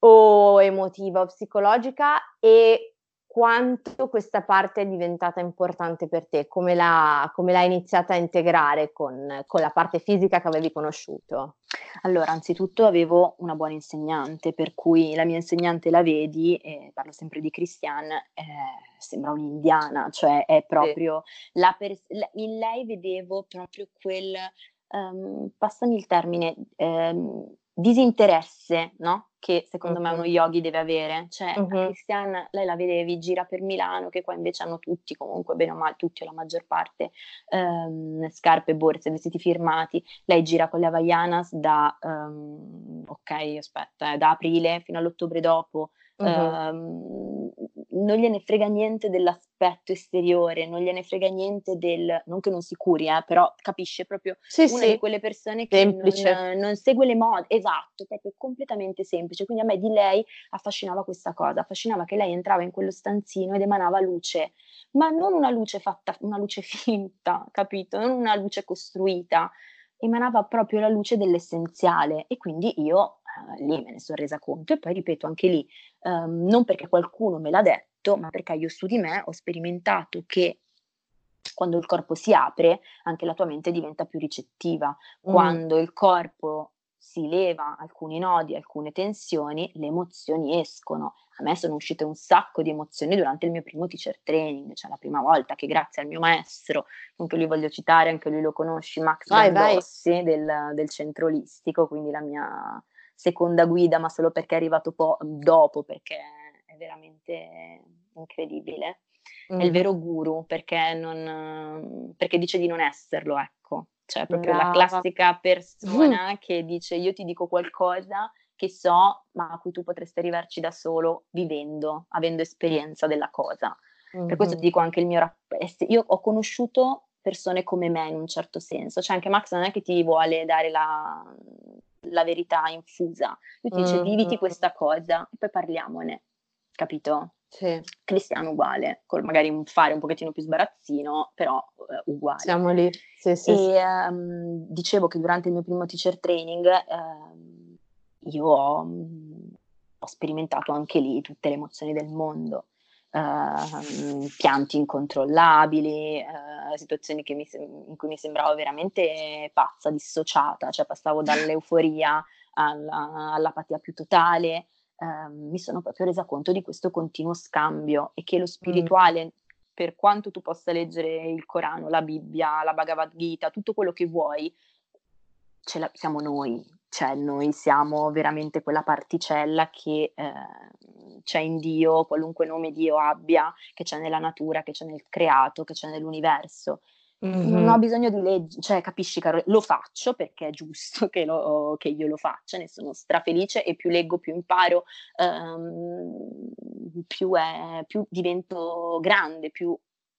o emotiva o psicologica e quanto questa parte è diventata importante per te, come, l'ha, come l'hai iniziata a integrare con, con, la parte fisica che avevi conosciuto? Allora, anzitutto avevo una buona insegnante, per cui la mia insegnante la vedi, e parlo sempre di Christiane, eh, sembra un'indiana, cioè è proprio sì. la pers- la, in lei vedevo proprio quel, um, passami il termine, um, disinteresse, no? Che secondo uh-huh. me uno yogi deve avere. Cioè, uh-huh. Cristian, lei la vedevi, gira per Milano, che qua invece hanno tutti, comunque, bene o male, tutti o la maggior parte, um, scarpe, borse, vestiti firmati. Lei gira con le Havaianas da, um, ok, aspetta, eh, da aprile fino all'ottobre dopo. Uh-huh. Um, non gliene frega niente dell'aspetto esteriore, non gliene frega niente del, non che non si curi, eh, però capisce proprio sì, una sì. di quelle persone che non, non, segue le mode, esatto, proprio completamente semplice. Quindi a me di lei affascinava questa cosa, affascinava che lei entrava in quello stanzino ed emanava luce, ma non una luce fatta, una luce finta, capito? Non una luce costruita, emanava proprio la luce dell'essenziale e quindi io eh, lì me ne sono resa conto e poi ripeto anche lì, ehm, non perché qualcuno me l'ha detto, ma perché io su di me ho sperimentato che quando il corpo si apre, anche la tua mente diventa più ricettiva. Mm. Quando il corpo si leva alcuni nodi, alcune tensioni, le emozioni escono. A me sono uscite un sacco di emozioni durante il mio primo teacher training, cioè la prima volta che grazie al mio maestro, anche lui voglio citare, anche lui lo conosci, Max vai, del, del centro olistico, quindi la mia seconda guida, ma solo perché è arrivato po- dopo, perché veramente incredibile. Mm. È il vero guru perché, non, perché dice di non esserlo, ecco. Cioè, proprio Brava. la classica persona mm. che dice io ti dico qualcosa che so, ma a cui tu potresti arrivarci da solo vivendo, avendo esperienza della cosa. Mm-hmm. Per questo ti dico anche il mio rapporto. Io ho conosciuto persone come me in un certo senso, cioè anche Max non è che ti vuole dare la, la verità infusa. Lui ti dice, mm-hmm. viviti questa cosa e poi parliamone, capito? Sì. Cristiano uguale, con magari un fare un pochettino più sbarazzino, però eh, uguale. Siamo lì, sì, sì. E sì. Um, dicevo che durante il mio primo teacher training um, io ho, um, ho, sperimentato anche lì tutte le emozioni del mondo. Uh, pianti incontrollabili, uh, situazioni mi, in cui mi sembravo veramente pazza, dissociata, cioè passavo dall'euforia alla, all'apatia più totale eh, mi sono proprio resa conto di questo continuo scambio e che lo spirituale, mm. per quanto tu possa leggere il Corano, la Bibbia, la Bhagavad Gita, tutto quello che vuoi, ce la, siamo noi, cioè noi siamo veramente quella particella che eh, c'è in Dio, qualunque nome Dio abbia, che c'è nella natura, che c'è nel creato, che c'è nell'universo. Mm-hmm. Non ho bisogno di legge, cioè capisci caro, lo faccio perché è giusto che, lo, che, io lo faccia, ne sono strafelice e più leggo, più imparo, um, più, è, più divento grande, più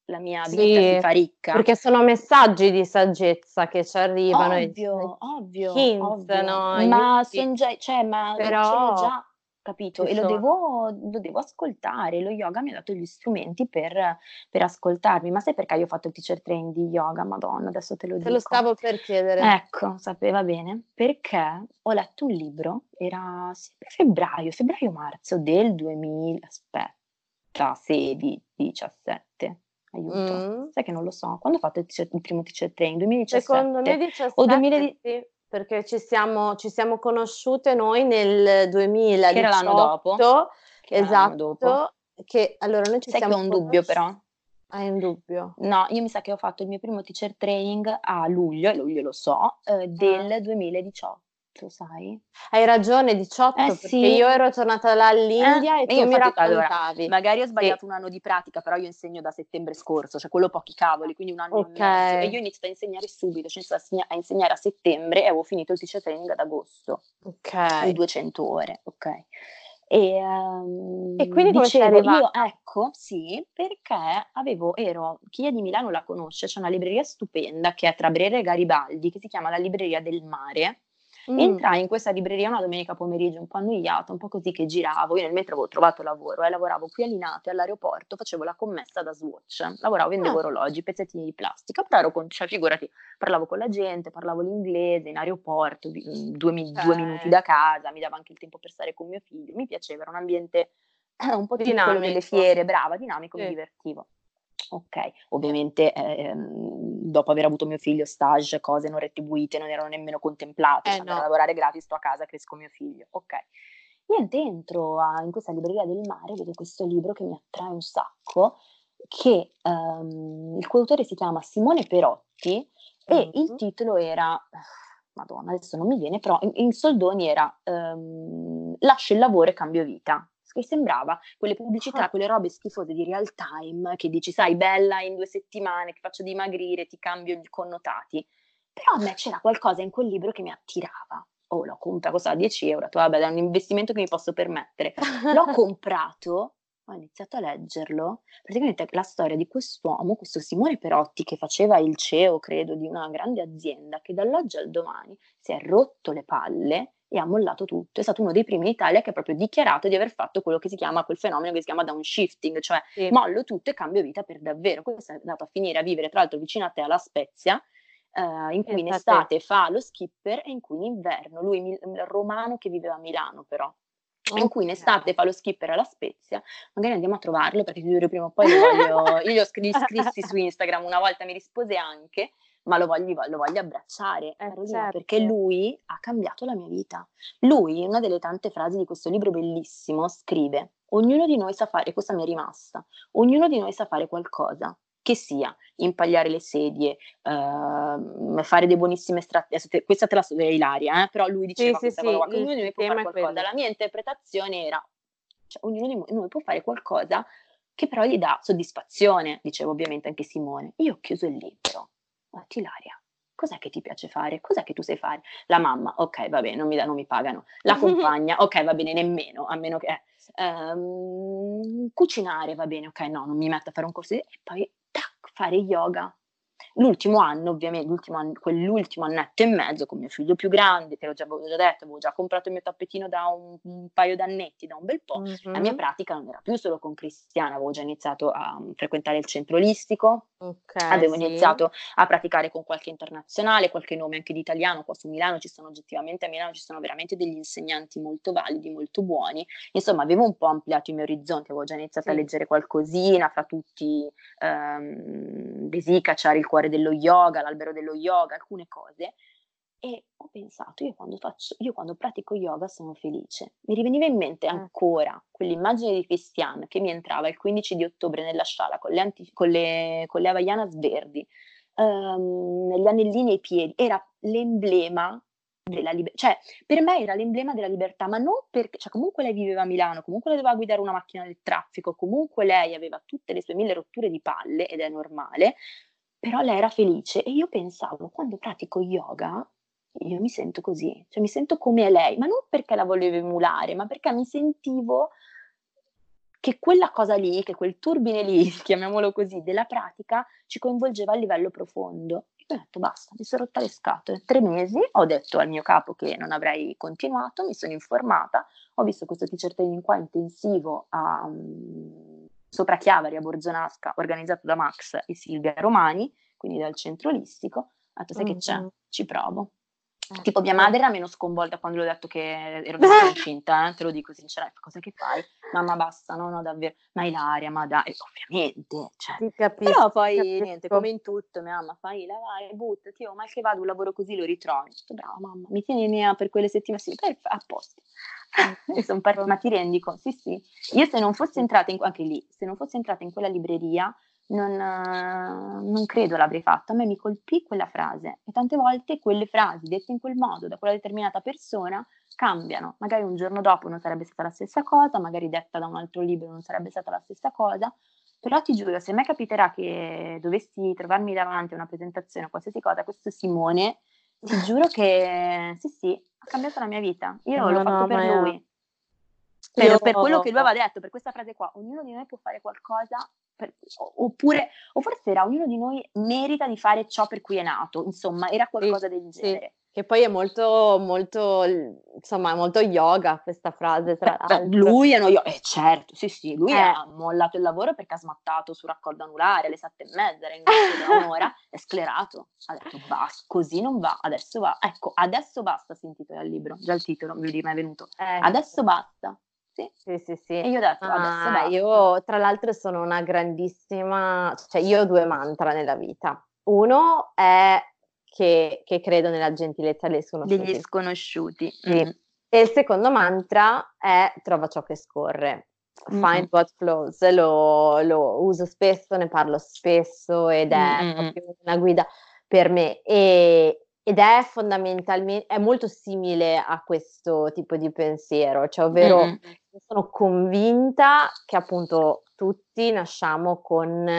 la mia vita sì, si fa ricca. Perché sono messaggi di saggezza che ci arrivano. Ovvio, e, ovvio, hints, ovvio. No, ma, son già, cioè, ma Però... già capito? E lo devo, lo devo, ascoltare. Lo yoga mi ha dato gli strumenti per, per, ascoltarmi. Ma sai perché io ho fatto il teacher training di yoga? Madonna, adesso te lo te dico. Te lo stavo per chiedere. Ecco, sapeva bene. Perché ho letto un libro, era febbraio, febbraio-marzo del 2000, aspetta, 16, 17. Aiuto, mm. sai che non lo so. Quando ho fatto il, primo teacher training? 2017? Secondo me 17 o 2010. Sì perché ci siamo, ci siamo conosciute noi nel 2018. Che era l'anno dopo. Che esatto. Dopo. Che allora noi ci Sai siamo che ho un dubbio però. Hai un dubbio? No, io mi sa che ho fatto il mio primo teacher training a luglio, e luglio lo so, eh, del ah. 2018 sai? Hai ragione, 18, eh, perché sì. io ero tornata là all'India eh, e tu mi raccontavi. Allora, magari ho sbagliato sì. un anno di pratica, però io insegno da settembre scorso, cioè quello pochi cavoli, quindi un anno okay. e mezzo. E io ho iniziato a insegnare subito, cioè a insegnare a settembre e avevo finito il teacher training ad agosto. Ok. 200 ore, ok. E, um, e, quindi come dicevo, io, ecco, sì, perché avevo, ero, chi è di Milano la conosce, c'è una libreria stupenda che è tra Brera e Garibaldi, che si chiama la Libreria del Mare, Mm. Entrai in questa libreria una domenica pomeriggio un po' annoiata, un po' così che giravo, io nel metro avevo trovato lavoro e eh, lavoravo qui a Linate all'aeroporto, facevo la commessa da Swatch, lavoravo, vendevo ah. orologi, pezzettini di plastica, però ero con, cioè figurati, parlavo con la gente, parlavo l'inglese in aeroporto, mm, due, mi, due minuti da casa, mi dava anche il tempo per stare con mio figlio, mi piaceva, era un ambiente un po' dinamico delle fiere, brava, dinamico, sì. mi divertivo. Ok, ovviamente eh, dopo aver avuto mio figlio, stage, cose non retribuite, non erano nemmeno contemplate, eh, cioè, no. lavorare gratis, sto a casa, cresco mio figlio. Ok. Niente, entro a, in questa libreria del mare, vedo questo libro che mi attrae un sacco, che um, il coautore si chiama Simone Perotti mm-hmm. e il titolo era, madonna adesso non mi viene, però in, in soldoni era um, Lascio il lavoro e cambio vita che sembrava quelle pubblicità, ah. quelle robe schifose di real time che dici, sai, bella in due settimane, ti faccio dimagrire, ti cambio i connotati. Però a me c'era qualcosa in quel libro che mi attirava. Oh, l'ho comprato, costava 10 euro, detto, vabbè, è un investimento che mi posso permettere. L'ho comprato, ho iniziato a leggerlo, praticamente la storia di quest'uomo, questo Simone Perotti, che faceva il CEO, credo, di una grande azienda, che dall'oggi al domani si è rotto le palle e ha mollato tutto. È stato uno dei primi in Italia che ha proprio dichiarato di aver fatto quello che si chiama, quel fenomeno che si chiama downshifting, cioè sì. mollo tutto e cambio vita per davvero. Questo è andato a finire a vivere, tra l'altro, vicino a te alla Spezia, Uh, in cui in estate fa lo skipper e in cui in inverno, lui il romano che viveva a Milano però, in cui in estate fa lo skipper alla Spezia, magari andiamo a trovarlo perché prima o poi lo voglio, io gli ho scrissi su Instagram, una volta mi rispose anche, ma lo voglio, lo voglio abbracciare, eh, certo. perché lui ha cambiato la mia vita. Lui, in una delle tante frasi di questo libro bellissimo, scrive, ognuno di noi sa fare, questa mi è rimasta, ognuno di noi sa fare qualcosa, che sia impagliare le sedie, uh, fare dei buonissimi estratti, questa te la so, è Ilaria, eh? però lui diceva sì, questa sì, cosa, sì, ognuno di noi può fare qualcosa, la mia interpretazione era, cioè, ognuno di noi può fare qualcosa che però gli dà soddisfazione, diceva ovviamente anche Simone. Io ho chiuso il libro, ma Ilaria, cos'è che ti piace fare? Cos'è che tu sai fare? La mamma, ok, va bene, non mi, da, non mi pagano. La compagna, ok, va bene, nemmeno, a meno che... Um, cucinare, va bene, ok, no, non mi metto a fare un corso di... E poi, tac, fare yoga. L'ultimo anno, ovviamente, l'ultimo anno, quell'ultimo annetto e mezzo con mio figlio più grande, te l'ho già, già detto, avevo già comprato il mio tappetino da un, un paio d'annetti, da un bel po', mm-hmm. la mia pratica non era più solo con Cristiana, avevo già iniziato a um, frequentare il centro olistico, okay, avevo sì. iniziato a praticare con qualche internazionale, qualche nome anche di italiano, qua su Milano ci sono oggettivamente, a Milano ci sono veramente degli insegnanti molto validi, molto buoni, insomma avevo un po' ampliato i miei orizzonti, avevo già iniziato sì. a leggere qualcosina, fra tutti um, Desica, il cuore dello yoga, l'albero dello yoga, alcune cose. E ho pensato, io quando, faccio, io quando pratico yoga sono felice. Mi riveniva in mente mm. ancora quell'immagine di Christian che mi entrava il 15 di ottobre nella sciala con le, anti, con le, con le Havaianas verdi, um, gli anellini ai piedi. Era l'emblema della libertà, cioè per me era l'emblema della libertà, ma non perché, cioè comunque lei viveva a Milano, comunque lei doveva guidare una macchina del traffico, comunque lei aveva tutte le sue mille rotture di palle ed è normale, però lei era felice e io pensavo, quando pratico yoga, io mi sento così, cioè mi sento come lei, ma non perché la volevo emulare, ma perché mi sentivo che quella cosa lì, che quel turbine lì, chiamiamolo così, della pratica ci coinvolgeva a livello profondo. E ho detto basta, mi sono rotta le scatole. Tre mesi, ho detto al mio capo che non avrei continuato, mi sono informata, ho visto questo teacher training qua intensivo a, um, sopra Chiavari a Borzonasca, organizzato da Max e Silvia Romani, quindi dal centro olistico, ho detto sai mm-hmm. che c'è, mm-hmm. ci provo. Eh, tipo mia madre era meno sconvolta quando le ho detto che ero incinta, eh, te lo dico sinceramente, cosa che fai? Mamma basta, no, no, davvero, ma Ilaria, ma dai, ovviamente, cioè. capisco, però poi capisco. niente, come in tutto, mia mamma, fai la vai, buttati, oh, mal che vado, un lavoro così lo ritrovi, detto, brava mamma, mi tieni mia per quelle settimane, sì, perfetto, a posto. e sono par- ma ti rendi conto? Sì, sì. Io se non fossi entrata in, anche lì, se non fossi entrata in quella libreria, non, non, credo l'avrei fatto. A me mi colpì quella frase e tante volte quelle frasi dette in quel modo da quella determinata persona cambiano. Magari un giorno dopo non sarebbe stata la stessa cosa, magari detta da un altro libro non sarebbe stata la stessa cosa, però ti giuro, se mai capiterà che dovessi trovarmi davanti a una presentazione o qualsiasi cosa, questo Simone, ti giuro che sì, sì, ha cambiato la mia vita. Io no, l'ho fatto no, per lui. Per, io... per quello che lui aveva detto, per questa frase qua, ognuno di noi può fare qualcosa per, oppure, o forse era ognuno di noi merita di fare ciò per cui è nato, insomma, era qualcosa sì, del genere. Sì. Che poi è molto, molto, insomma, molto yoga questa frase. Tra Beh, lui è uno yoga, eh, certo, sì, sì, lui eh. ha mollato il lavoro perché ha smattato su raccordo anulare alle sette e mezza, era in da un'ora, è sclerato. Ha detto basta, così non va, adesso va. Ecco, adesso basta, si intitola il libro, già il titolo mi è venuto. Eh, adesso basta. Sì, sì, sì. sì. E io ho detto, ah, io tra l'altro sono una grandissima, cioè io ho due mantra nella vita. Uno è che, che credo nella gentilezza degli sconosciuti. Degli sconosciuti. Sì. Mm. E il secondo mantra è trova ciò che scorre. Find mm-hmm. what flows, lo, lo, uso spesso, ne parlo spesso ed è mm-hmm. proprio una guida per me. E, ed è fondamentalmente, è molto simile a questo tipo di pensiero, cioè ovvero mm. sono convinta che appunto tutti nasciamo con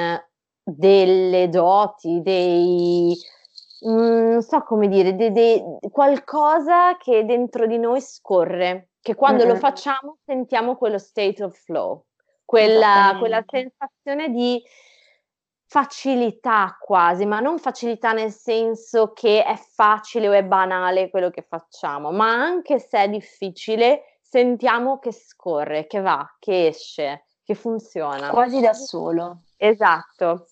delle doti, dei, mm, non so come dire, de, de, qualcosa che dentro di noi scorre, che quando mm-hmm. lo facciamo sentiamo quello state of flow, quella, quella sensazione di facilità quasi, ma non facilità nel senso che è facile o è banale quello che facciamo, ma anche se è difficile, sentiamo che scorre, che va, che esce, che funziona. Quasi da solo. Esatto.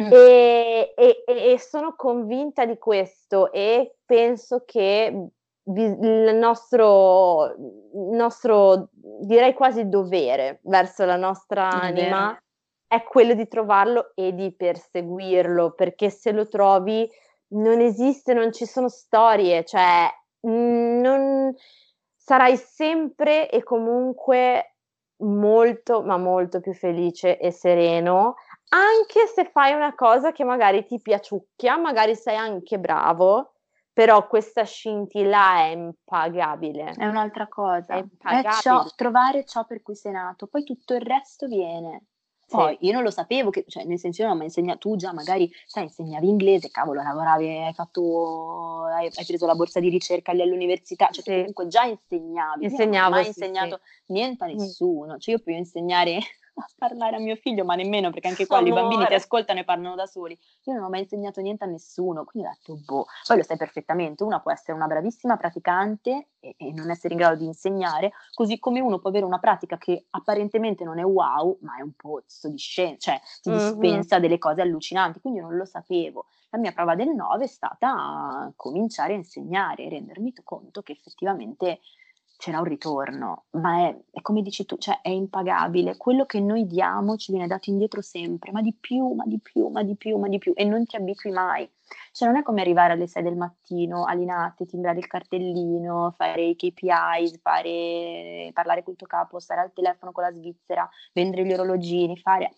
Mm. E, e, e, sono convinta di questo e penso che il nostro, nostro direi quasi dovere verso la nostra anima è quello di trovarlo e di perseguirlo, perché se lo trovi non esiste, non ci sono storie, cioè non sarai sempre e comunque molto, ma molto più felice e sereno, anche se fai una cosa che magari ti piaciucchia, magari sei anche bravo, però questa scintilla è impagabile. È un'altra cosa, è, è ciò, trovare ciò per cui sei nato, poi tutto il resto viene. Poi sì. io non lo sapevo, che, cioè, nel senso, no, ma insegna, tu già magari, sai, insegnavi inglese, cavolo, lavoravi, hai fatto, hai, hai preso la borsa di ricerca lì all'università, cioè sì. comunque già insegnavi. Insegnavo, non ho mai sì, insegnato niente a mm. nessuno, cioè io posso insegnare a parlare a mio figlio, ma nemmeno perché anche quelli i bambini ti ascoltano e parlano da soli. Io non ho mai insegnato niente a nessuno, quindi ho detto, boh, poi lo sai perfettamente, una può essere una bravissima praticante e, e non essere in grado di insegnare, così come uno può avere una pratica che apparentemente non è wow, ma è un pozzo di scienza, cioè ti mm-hmm. dispensa delle cose allucinanti, quindi io non lo sapevo. La mia prova del 9 è stata cominciare a insegnare e rendermi conto che effettivamente c'era un ritorno, ma è, è, come dici tu, cioè è impagabile. Quello che noi diamo ci viene dato indietro sempre, ma di più, ma di più, ma di più, ma di più, e non ti abitui mai. Cioè non è come arrivare alle 6 del mattino, all'inate, timbrare il cartellino, fare i KPIs, fare, parlare col tuo capo, stare al telefono con la Svizzera, vendere gli orologini, fare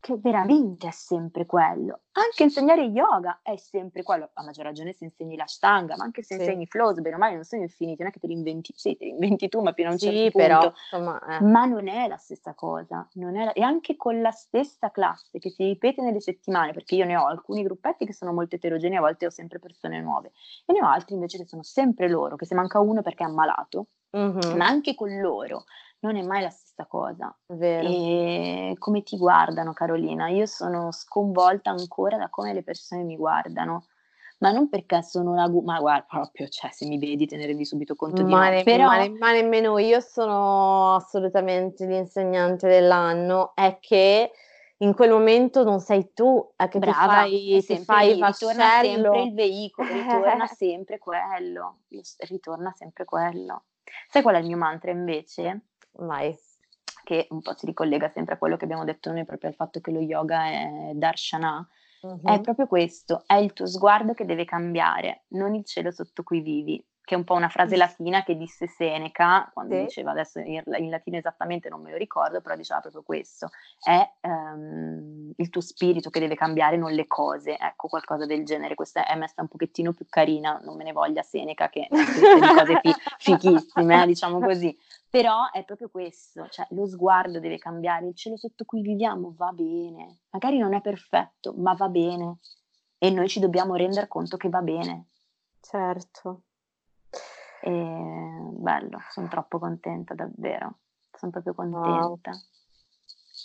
che veramente è sempre quello. Anche insegnare yoga è sempre quello, a maggior ragione se insegni la stanga, ma anche se sì. insegni flows, bene o male non sono infiniti, non è che te li inventi, sì, te li inventi tu, ma fino a un sì, certo però, punto. Insomma, eh. Ma non è la stessa cosa, la... e anche con la stessa classe che si ripete nelle settimane, perché io ne ho alcuni gruppetti che sono molto eterogenei, a volte ho sempre persone nuove, e ne ho altri invece che sono sempre loro, che se manca uno perché è ammalato, mm-hmm. ma anche con loro non è mai la stessa cosa. Vero. E come ti guardano, Carolina? Io sono sconvolta ancora da come le persone mi guardano. Ma non perché sono una gu- ma guarda, proprio, cioè, se mi vedi te ne rendi subito conto di ma no. Ne- Però... ma, ne- ma nemmeno io sono assolutamente l'insegnante dell'anno, è che in quel momento non sei tu, è che Brava, fai, ti fai ritorna sempre il veicolo, ritorna sempre quello, ritorna sempre quello. Sai qual è il mio mantra invece? Vai. Che un po' si ricollega sempre a quello che abbiamo detto noi, proprio al fatto che lo yoga è darshana. Uh-huh. È proprio questo, è il tuo sguardo che deve cambiare, non il cielo sotto cui vivi che è un po' una frase latina che disse Seneca, quando sì. diceva adesso in, in, latino esattamente non me lo ricordo, però diceva proprio questo, è um, il tuo spirito che deve cambiare, non le cose, ecco qualcosa del genere, questa è messa un pochettino più carina, non me ne voglia Seneca che scrive cose fi- fichissime, eh, diciamo così, però è proprio questo, cioè lo sguardo deve cambiare, il cielo sotto cui viviamo va bene, magari non è perfetto, ma va bene e noi ci dobbiamo rendere conto che va bene. Certo. E bello, sono troppo contenta davvero, sono proprio contenta. Wow.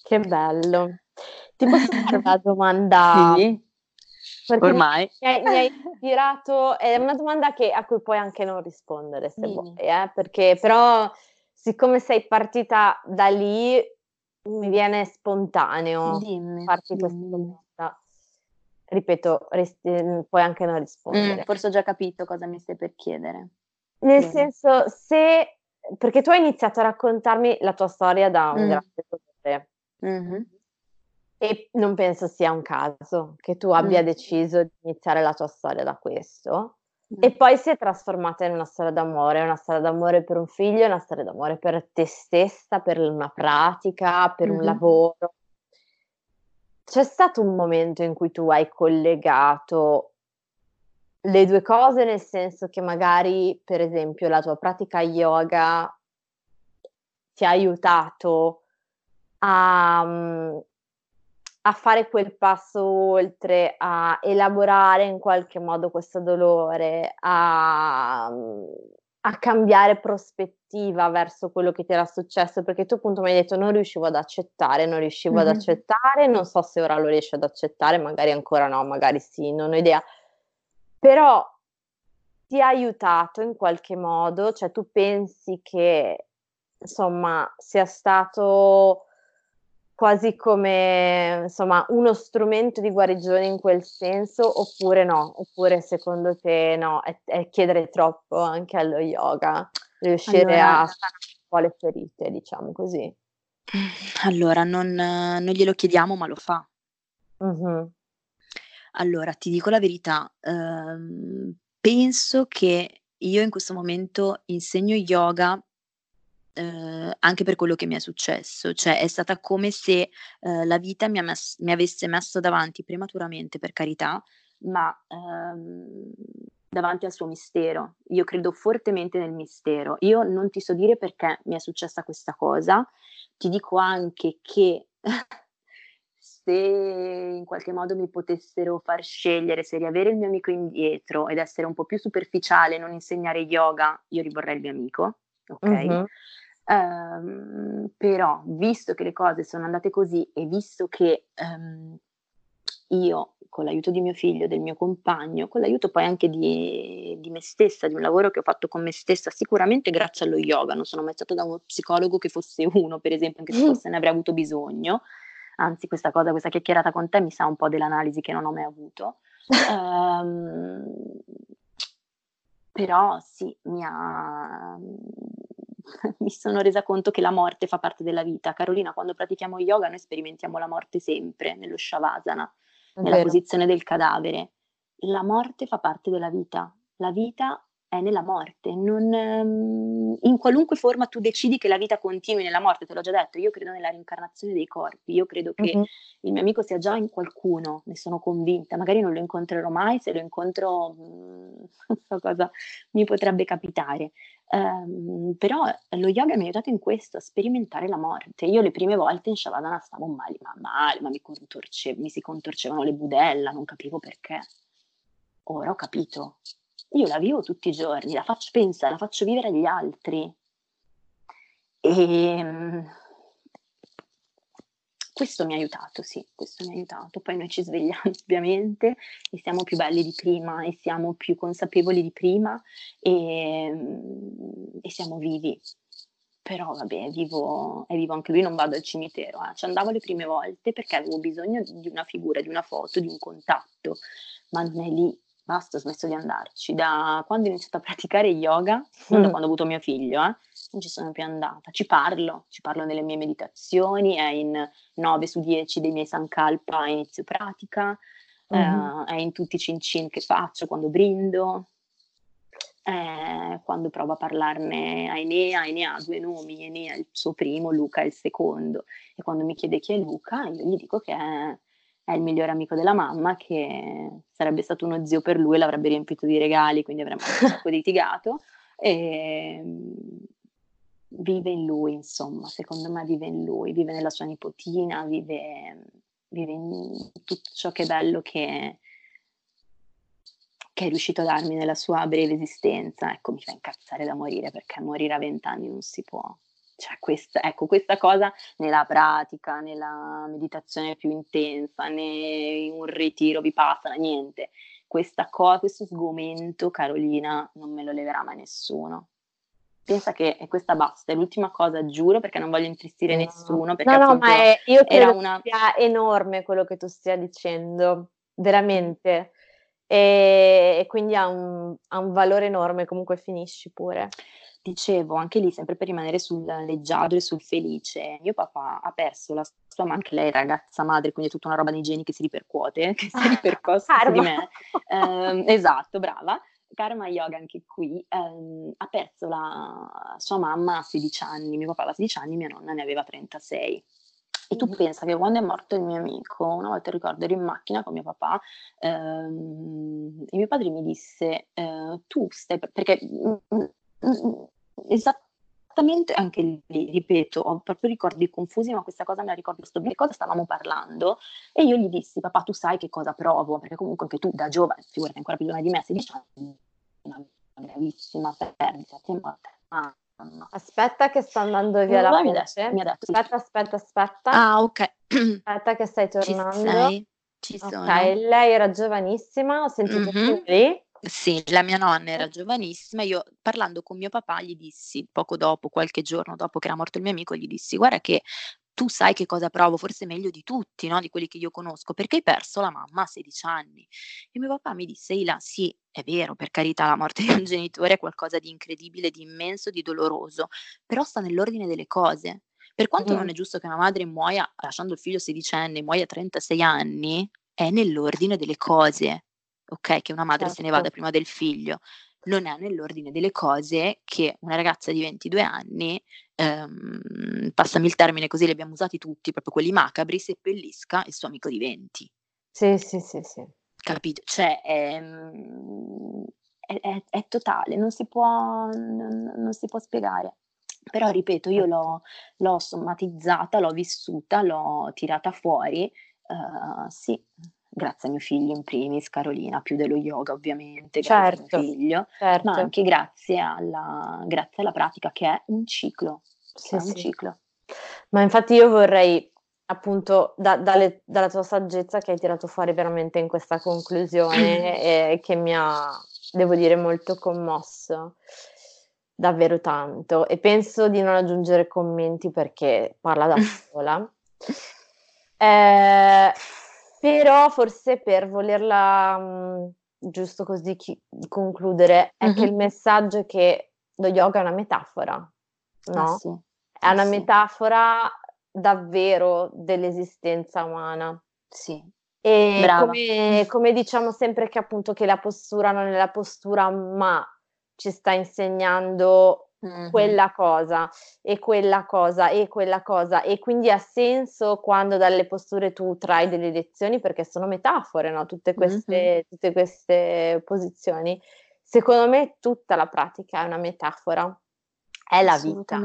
Che bello. Ti posso fare una domanda? Sì. Perché Ormai. Mi hai, mi hai, ispirato, è una domanda che, a cui puoi anche non rispondere se sì. vuoi, eh? perché però siccome sei partita da lì mi viene spontaneo dimmi, farti questa domanda. Ripeto, resti, puoi anche non rispondere. Mm, forse ho già capito cosa mi stai per chiedere. Nel Bene. senso, se perché tu hai iniziato a raccontarmi la tua storia da un mm. grande dolore. Mm-hmm. E non penso sia un caso che tu abbia mm. deciso di iniziare la tua storia da questo. Mm. E poi si è trasformata in una storia d'amore, una storia d'amore per un figlio, una storia d'amore per te stessa, per una pratica, per mm-hmm. un lavoro. C'è stato un momento in cui tu hai collegato le due cose, nel senso che magari, per esempio, la tua pratica yoga ti ha aiutato a, mm, a fare quel passo oltre, a elaborare in qualche modo questo dolore, a, mm, a cambiare prospettiva verso quello che ti era successo, perché tu appunto mi hai detto non riuscivo ad accettare, non riuscivo mm-hmm. ad accettare, non so se ora lo riesci ad accettare, magari ancora no, magari sì, non ho idea però ti ha aiutato in qualche modo, cioè tu pensi che insomma sia stato quasi come insomma uno strumento di guarigione in quel senso oppure no, oppure secondo te no, è, è chiedere troppo anche allo yoga riuscire allora, a sanare un po' le ferite, diciamo così. Allora, non, non glielo chiediamo, ma lo fa. Mm-hmm. Allora, ti dico la verità, ehm, penso che io in questo momento insegno yoga, ehm, anche per quello che mi è successo, cioè è stata come se, ehm, la vita mi, mess- mi, avesse messo davanti prematuramente, per carità, ma ehm, davanti al suo mistero. Io credo fortemente nel mistero. Io non ti so dire perché mi è successa questa cosa, ti dico anche che se in qualche modo mi potessero far scegliere se riavere il mio amico indietro ed essere un po' più superficiale, non insegnare yoga, io rivorrei il mio amico, ok? Uh-huh. Um, però, visto che le cose sono andate così e visto che um, io, con l'aiuto di mio figlio, del mio compagno, con l'aiuto poi anche di, di, me stessa, di un lavoro che ho fatto con me stessa, sicuramente grazie allo yoga, non sono mai stata da uno psicologo che fosse uno, per esempio, anche se forse ne avrei avuto bisogno, anzi questa cosa, questa chiacchierata con te mi sa un po' dell'analisi che non ho mai avuto. um, però sì, mi ha, mi sono resa conto che la morte fa parte della vita. Carolina, quando pratichiamo yoga noi sperimentiamo la morte sempre nello shavasana, È nella vero. posizione del cadavere. La morte fa parte della vita. La vita è nella morte. Non, um, in qualunque forma tu decidi che la vita continui nella morte, te l'ho già detto, io credo nella reincarnazione dei corpi, io credo che mm-hmm. il mio amico sia già in qualcuno, ne sono convinta, magari non lo incontrerò mai, se lo incontro non so cosa mi potrebbe capitare. Um, però lo yoga mi ha aiutato in questo, a sperimentare la morte. Io le prime volte in Shavasana stavo male, ma male, ma mi, contorce, mi si contorcevano le budella, non capivo perché. Ora ho capito, io la vivo tutti i giorni, la faccio, pensa, la faccio vivere agli altri. E ehm, questo mi ha aiutato, sì, questo mi ha aiutato. Poi noi ci svegliamo ovviamente e siamo più belli di prima e siamo più consapevoli di prima e, e siamo vivi. Però vabbè, vivo, è vivo anche lui, non vado al cimitero, eh. ci andavo le prime volte perché avevo bisogno di una figura, di una foto, di un contatto, ma non è lì basta, ho smesso di andarci. Da quando ho iniziato a praticare yoga, non da mm. quando ho avuto mio figlio, eh, non ci sono più andata. Ci parlo, ci parlo nelle mie meditazioni, è in 9 su 10 dei miei sankalpa a inizio pratica, mm-hmm. eh, è in tutti i cin cin che faccio quando brindo, eh, quando provo a parlarne a Enea, Enea ha due nomi, Enea è il suo primo, Luca è il secondo. E quando mi chiede chi è Luca, io gli dico che è è il migliore amico della mamma, che sarebbe stato uno zio per lui, l'avrebbe riempito di regali, quindi avremmo un sacco litigato. E mm, vive in lui, insomma, secondo me vive in lui, vive nella sua nipotina, vive, vive in tutto ciò che è bello che, che è riuscito a darmi nella sua breve esistenza. Ecco, mi fa incazzare da morire perché morire a vent'anni non si può. Cioè, questa, ecco, questa cosa nella pratica, nella meditazione più intensa, né in un ritiro vipassana, niente. Questa cosa, questo sgomento, Carolina, non me lo leverà mai nessuno. Pensa che questa basta, è l'ultima cosa, giuro, perché non voglio intristire no. nessuno. no, no, ma è, io credo una... sia enorme quello che tu stia dicendo, veramente. E, e quindi ha un, ha un valore enorme, comunque finisci pure dicevo, anche lì, sempre per rimanere sul leggiadro e sul felice, mio papà ha perso la sua, ma anche lei ragazza madre, quindi è tutta una roba nei geni che si ripercuote, che si ripercosse su di me. Eh, esatto, brava. Karma Yoga anche qui ehm, ha perso la sua mamma a 16 anni, mio papà aveva 16 anni, mia nonna ne aveva 36. E tu pensa che quando è morto il mio amico, una volta ricordo ero in macchina con mio papà ehm, e mio padre mi disse, eh, tu stai, perché mm, mm, Esattamente anche lì, ripeto, ho proprio ricordi confusi, ma questa cosa me la ricordo sto bene. Cosa stavamo parlando? E io gli dissi, papà, tu sai che cosa provo, perché comunque anche tu da giovane, figurati ancora più giovane di me, a 16 anni, una gravissima perdita, ti ah, Aspetta che sta andando via la voce. Mi ha detto, aspetta, aspetta, aspetta. Ah, ok. Aspetta che stai tornando. Ci sei? Ci sono. Ok, lei era giovanissima, ho sentito mm-hmm. lì. Sì, la mia nonna era giovanissima, io parlando con mio papà gli dissi, poco dopo, qualche giorno dopo che era morto il mio amico, gli dissi guarda che tu sai che cosa provo, forse meglio di tutti, no? di quelli che io conosco, perché hai perso la mamma a 16 anni. E mio papà mi disse, Ila, sì, è vero, per carità, la morte di un genitore è qualcosa di incredibile, di immenso, di doloroso, però sta nell'ordine delle cose. Per quanto mm. non è giusto che una madre muoia lasciando il figlio 16 anni, muoia a 36 anni, è nell'ordine delle cose ok? Che una madre certo. se ne vada certo. prima del figlio. Non è nell'ordine delle cose che una ragazza di 22 anni, ehm, passami il termine così li abbiamo usati tutti, proprio quelli macabri, seppellisca il suo amico di 20. Sì, sì, sì, sì. Capito? Cioè, è, è, è, è totale, non si, può, non, non si può spiegare. Però ripeto, io l'ho, l'ho, somatizzata, l'ho vissuta, l'ho tirata fuori. Uh, sì, grazie a mio figlio in primis, Carolina, più dello yoga ovviamente, certo, grazie a mio certo, figlio, certo. ma anche grazie alla, grazie alla pratica che è un ciclo, sì, è un sì. ciclo. Ma infatti io vorrei appunto da, dalle, dalla tua saggezza che hai tirato fuori veramente in questa conclusione e che mi ha, devo dire, molto commosso davvero tanto e penso di non aggiungere commenti perché parla da sola. Eh, però forse per volerla mh, giusto così chi- concludere è mm-hmm. che il messaggio è che lo yoga è una metafora, no? Ah, sì. È una sì. metafora davvero dell'esistenza umana. Sì. E come, come, diciamo sempre che appunto che la postura non è la postura, ma ci sta insegnando mm-hmm. quella cosa e quella cosa e quella cosa e quindi ha senso quando dalle posture tu trai delle lezioni perché sono metafore, no? tutte, queste, mm-hmm. tutte queste posizioni. Secondo me tutta la pratica è una metafora, è la vita.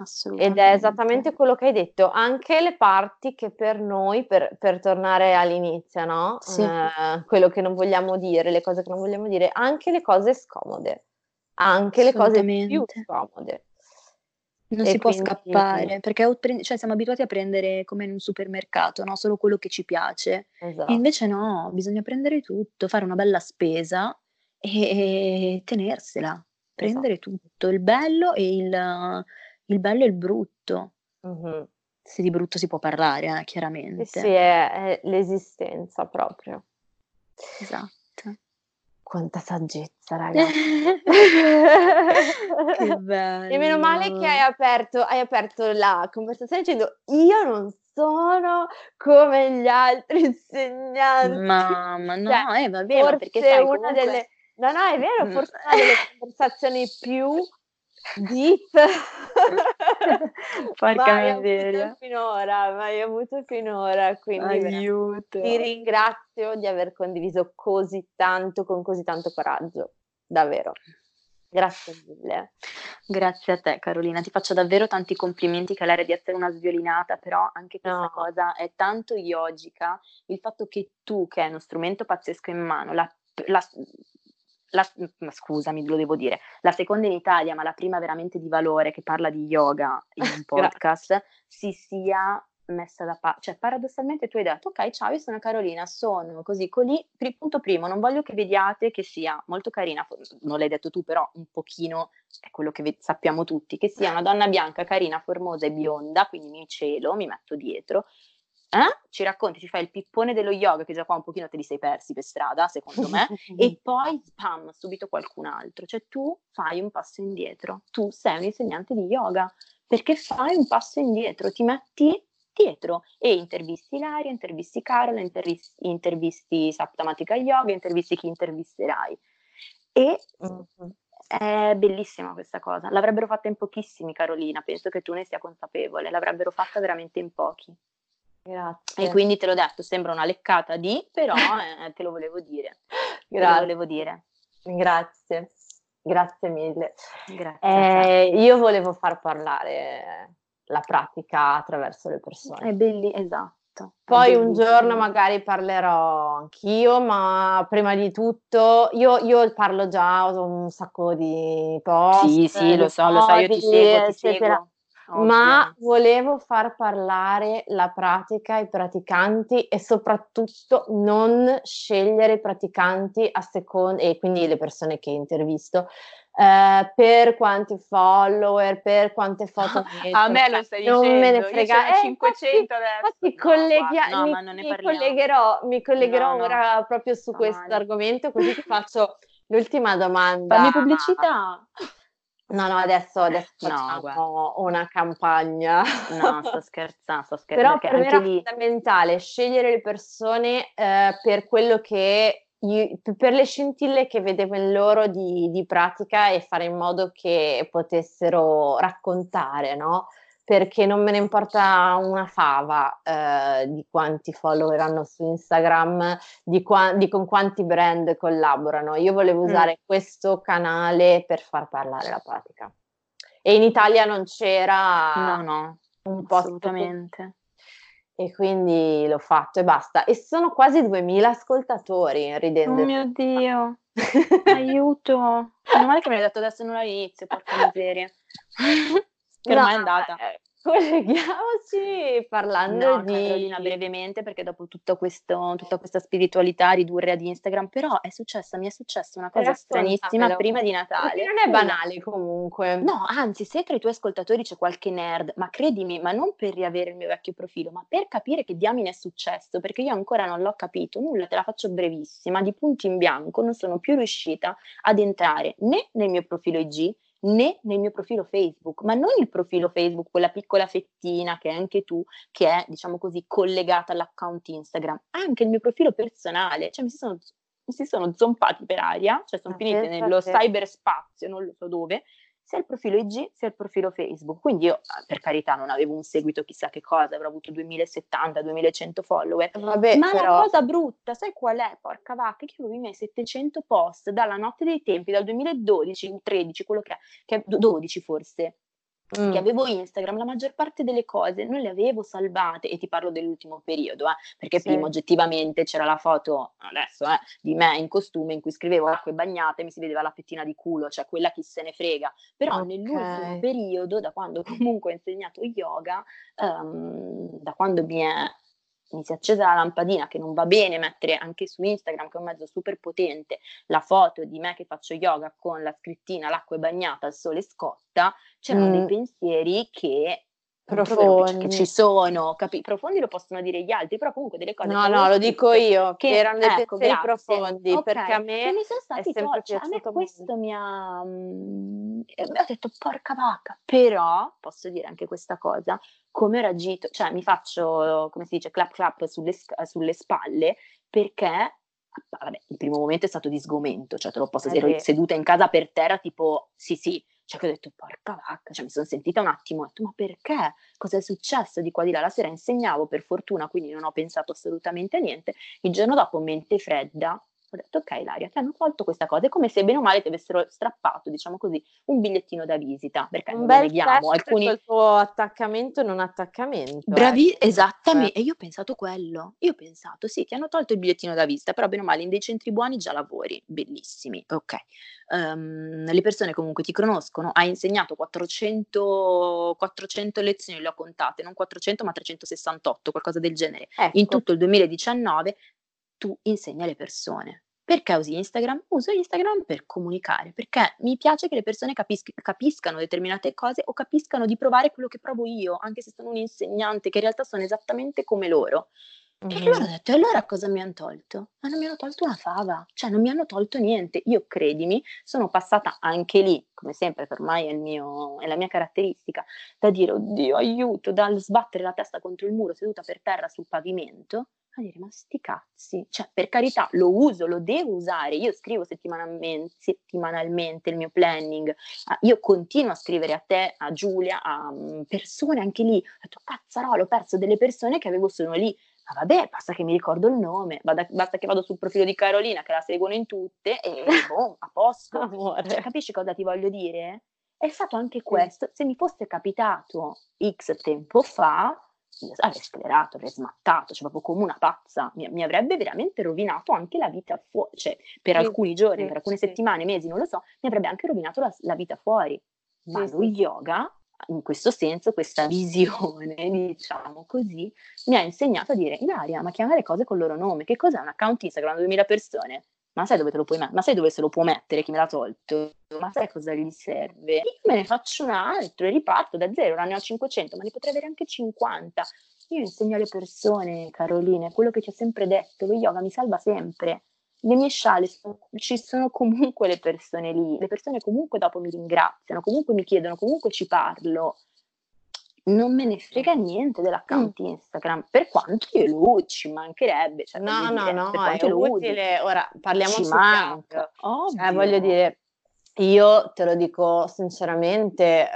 Assolutamente. Ed è esattamente quello che hai detto, anche le parti che per noi, per, per tornare all'inizio, no? Sì. Eh, quello che non vogliamo dire, le cose che non vogliamo dire, anche le cose scomode, anche le cose più scomode. Non e si quindi... può scappare, perché cioè, siamo abituati a prendere come in un supermercato, no? solo quello che ci piace. Esatto. Invece no, bisogna prendere tutto, fare una bella spesa e, e tenersela, prendere esatto. tutto, il bello e il il bello e il brutto. Mh-mh. Se di brutto si può parlare, eh, chiaramente. Sì, sì, è, è l'esistenza proprio. Esatto. Quanta saggezza, ragazzi. Che bello. E meno male che hai aperto, hai aperto la conversazione dicendo io non sono come gli altri insegnanti. Mamma, no, Cioè, eh, va bene, perché sai una comunque delle no, no, è vero, forse una delle conversazioni più Deep. Porca mai miseria. avuto finora, mai avuto finora, quindi Aiuto. ti ringrazio di aver condiviso così tanto, con così tanto coraggio, davvero. Grazie mille. Grazie a te Carolina, ti faccio davvero tanti complimenti che l'aria di essere una sviolinata, però anche questa no. cosa è tanto yogica, il fatto che tu, che hai uno strumento pazzesco in mano, la, la, la, scusami, lo devo dire, la seconda in Italia, ma la prima veramente di valore che parla di yoga in un podcast, si sia messa da parte, cioè paradossalmente tu hai detto ok ciao io sono Carolina, sono così, così, punto primo, non voglio che vediate che sia molto carina, non l'hai detto tu però un pochino è quello che sappiamo tutti, che sia una donna bianca, carina, formosa e bionda, quindi mi celo, mi metto dietro eh? ci racconti, ci fai il pippone dello yoga, che già qua un pochino te li sei persi per strada, secondo me, e poi, pam, subito qualcun altro. Cioè tu fai un passo indietro, tu sei un insegnante di yoga, perché fai un passo indietro, ti metti dietro e intervisti Ilaria, intervisti Carola, intervisti, intervisti Saptamatica Yoga, intervisti chi intervisterai. E mm-hmm. è bellissima questa cosa. L'avrebbero fatta in pochissimi, Carolina, penso che tu ne sia consapevole, l'avrebbero fatta veramente in pochi. Grazie. E quindi te l'ho detto, sembra una leccata di, però eh, te lo volevo dire. Grazie. Te lo volevo dire. Grazie, grazie mille. Grazie. Eh, io volevo far parlare la pratica attraverso le persone. È bellissimo, esatto. Poi un giorno magari parlerò anch'io, ma prima di tutto io, io parlo già, ho un sacco di post. Sì, sì, lo so, lo so, io ti seguo, ti seguo. Ovvio. ma volevo far parlare la pratica ai praticanti e soprattutto non scegliere i praticanti a seconda, e quindi le persone che intervisto, eh, per quanti follower, per quante foto A me lo stai non dicendo, me ne frega. Eh, 500 infatti, colleghi- no, mi, mi, collegherò, mi collegherò no, ora no. proprio su questo argomento, così ti faccio l'ultima domanda. Fammi pubblicità. No, no, adesso, adesso facciamo no, una campagna. No, sto scherzando, sto scherzando. Però per me era lì... fondamentale scegliere le persone eh, per quello che io, per le scintille che vedevo in loro di, di pratica e fare in modo che potessero raccontare, no? Perché non me ne importa una fava eh, di quanti follower hanno su Instagram, di, qua- di, con quanti brand collaborano. Io volevo mm. usare mm. questo canale per far parlare la pratica. E in Italia non c'era no, no, un po' assolutamente. E quindi l'ho fatto e basta. E sono quasi 2000 ascoltatori, ridendo. Oh mio Dio, aiuto! Meno male che mi hai detto adesso non all'inizio, porca miseria. che ormai no, è andata. Eh, colleghiamoci parlando no, di... Carolina, brevemente, perché dopo tutto questo, tutta questa spiritualità ridurre ad Instagram, però è successa, mi è successa una cosa stranissima prima di Natale. Perché non è banale comunque. No, anzi, se tra i tuoi ascoltatori c'è qualche nerd, ma credimi, ma non per riavere il mio vecchio profilo, ma per capire che diamine è successo, perché io ancora non l'ho capito, nulla, te la faccio brevissima, di punto in bianco, non sono più riuscita ad entrare né nel mio profilo IG, né nel mio profilo Facebook, ma non il profilo Facebook, quella piccola fettina che è anche tu, che è, diciamo così, collegata all'account Instagram, anche il mio profilo personale, cioè mi si sono, mi si sono zompati per aria, cioè sono finite nello cyberspazio, non lo so dove, sia il profilo IG sia il profilo Facebook. Quindi io, ah, per carità, non avevo un seguito chissà che cosa, avrò avuto 2070, 2100 follower. Vabbè, ma però... la cosa brutta, sai qual è? Porca vacca, che avevo i miei 700 post dalla notte dei tempi, dal 2012, 13, quello che è, che è 12 forse, Mm. che avevo Instagram, la maggior parte delle cose non le avevo salvate, e ti parlo dell'ultimo periodo, eh, perché sì. prima oggettivamente c'era la foto, adesso, eh, di me in costume in cui scrivevo acque bagnate e mi si vedeva la pettina di culo, cioè quella chi se ne frega. Però okay. nell'ultimo periodo, da quando comunque ho insegnato yoga, um, da quando mi è mi si è accesa la lampadina che non va bene mettere anche su Instagram, che è un mezzo super potente, la foto di me che faccio yoga con la scrittina l'acqua è bagnata, il sole scotta, c'erano mm. dei pensieri che profondi che ci sono, capi- profondi lo possono dire gli altri, però comunque delle cose No, no, lo dico io, che, erano dei ecco, pensieri grazie. profondi, okay. perché a me mi sono stati è sempre to- cioè, a me questo mi ha mm, ho detto porca vacca, però posso dire anche questa cosa, come ho reagito, cioè mi faccio, come si dice, clap clap sulle, sulle spalle perché vabbè, il primo momento è stato di sgomento, cioè te lo posso dire, ero seduta in casa per terra tipo sì sì, cioè che ho detto, porca vacca, cioè mi sono sentita un attimo, ho detto, ma perché? Cosa è successo di qua di là? La sera insegnavo, per fortuna, quindi non ho pensato assolutamente a niente. Il giorno dopo, mente fredda, ho detto, ok Laria, ti hanno tolto questa cosa, è come se bene o male ti avessero strappato, diciamo così, un bigliettino da visita, perché un bel vediamo alcuni... il tuo attaccamento e non attaccamento. Bravi, eh. esattamente, e io ho pensato quello, io ho pensato, sì, ti hanno tolto il bigliettino da visita, però bene o male in dei centri buoni già lavori, bellissimi, ok. Um, le persone comunque ti conoscono, hai insegnato 400, 400 lezioni, le ho contate, non 400 ma 368, qualcosa del genere, ecco. in tutto il 2019 tu insegni alle persone. Perché usi Instagram? Uso Instagram per comunicare, perché mi piace che le persone capis- capiscano determinate cose o capiscano di provare quello che provo io, anche se sono un insegnante, che in realtà sono esattamente come loro. Mm-hmm. E allora ho detto, e allora cosa mi hanno tolto? Ma non mi hanno tolto una fava, cioè non mi hanno tolto niente. Io, credimi, sono passata anche lì, come sempre, per ormai è, mio, è la mia caratteristica, da dire, oddio, aiuto, dal sbattere la testa contro il muro seduta per terra sul pavimento, a dire ma sti cazzi, cioè per carità lo uso, lo devo usare, io scrivo settimanalmente, settimanalmente il mio planning, uh, io continuo a scrivere a te, a Giulia, a um, persone anche lì, ho detto cazzarolo, ho perso delle persone che avevo solo lì, ma vabbè, basta che mi ricordo il nome, vada, basta che vado sul profilo di Carolina che la seguono in tutte e boh, a posto. Cioè, capisci cosa ti voglio dire? È stato anche questo, se mi fosse capitato X tempo fa, avrei sclerato, avrei smattato, cioè proprio come una pazza, mi, mi avrebbe veramente rovinato anche la vita fuori, cioè per sì, alcuni giorni, sì, per alcune sì. settimane, mesi, non lo so, mi avrebbe anche rovinato la, la vita fuori. Ma lo yoga, in questo senso, questa visione, diciamo così, mi ha insegnato a dire, Ilaria, ma chiama le cose col loro nome, che cos'è un account Instagram di 2000 persone? Ma sai dove te lo puoi mettere? Ma sai dove se lo può mettere chi me l'ha tolto? Ma sai cosa gli serve? Io me ne faccio un altro e riparto da zero, ora ne ho 500, ma ne potrei avere anche 50. Io insegno alle persone, Caroline, quello che ci ho sempre detto, lo yoga mi salva sempre. Le mie sciale, ci sono comunque le persone lì, le persone comunque dopo mi ringraziano, comunque mi chiedono, comunque ci parlo non me ne frega niente dell'account mm. Instagram, per quanto io lo ci mancherebbe. Cioè, no, no, dire, no, è utile. Usi. Ora parliamo ci manca. Cioè, voglio dire, io te lo dico sinceramente, eh,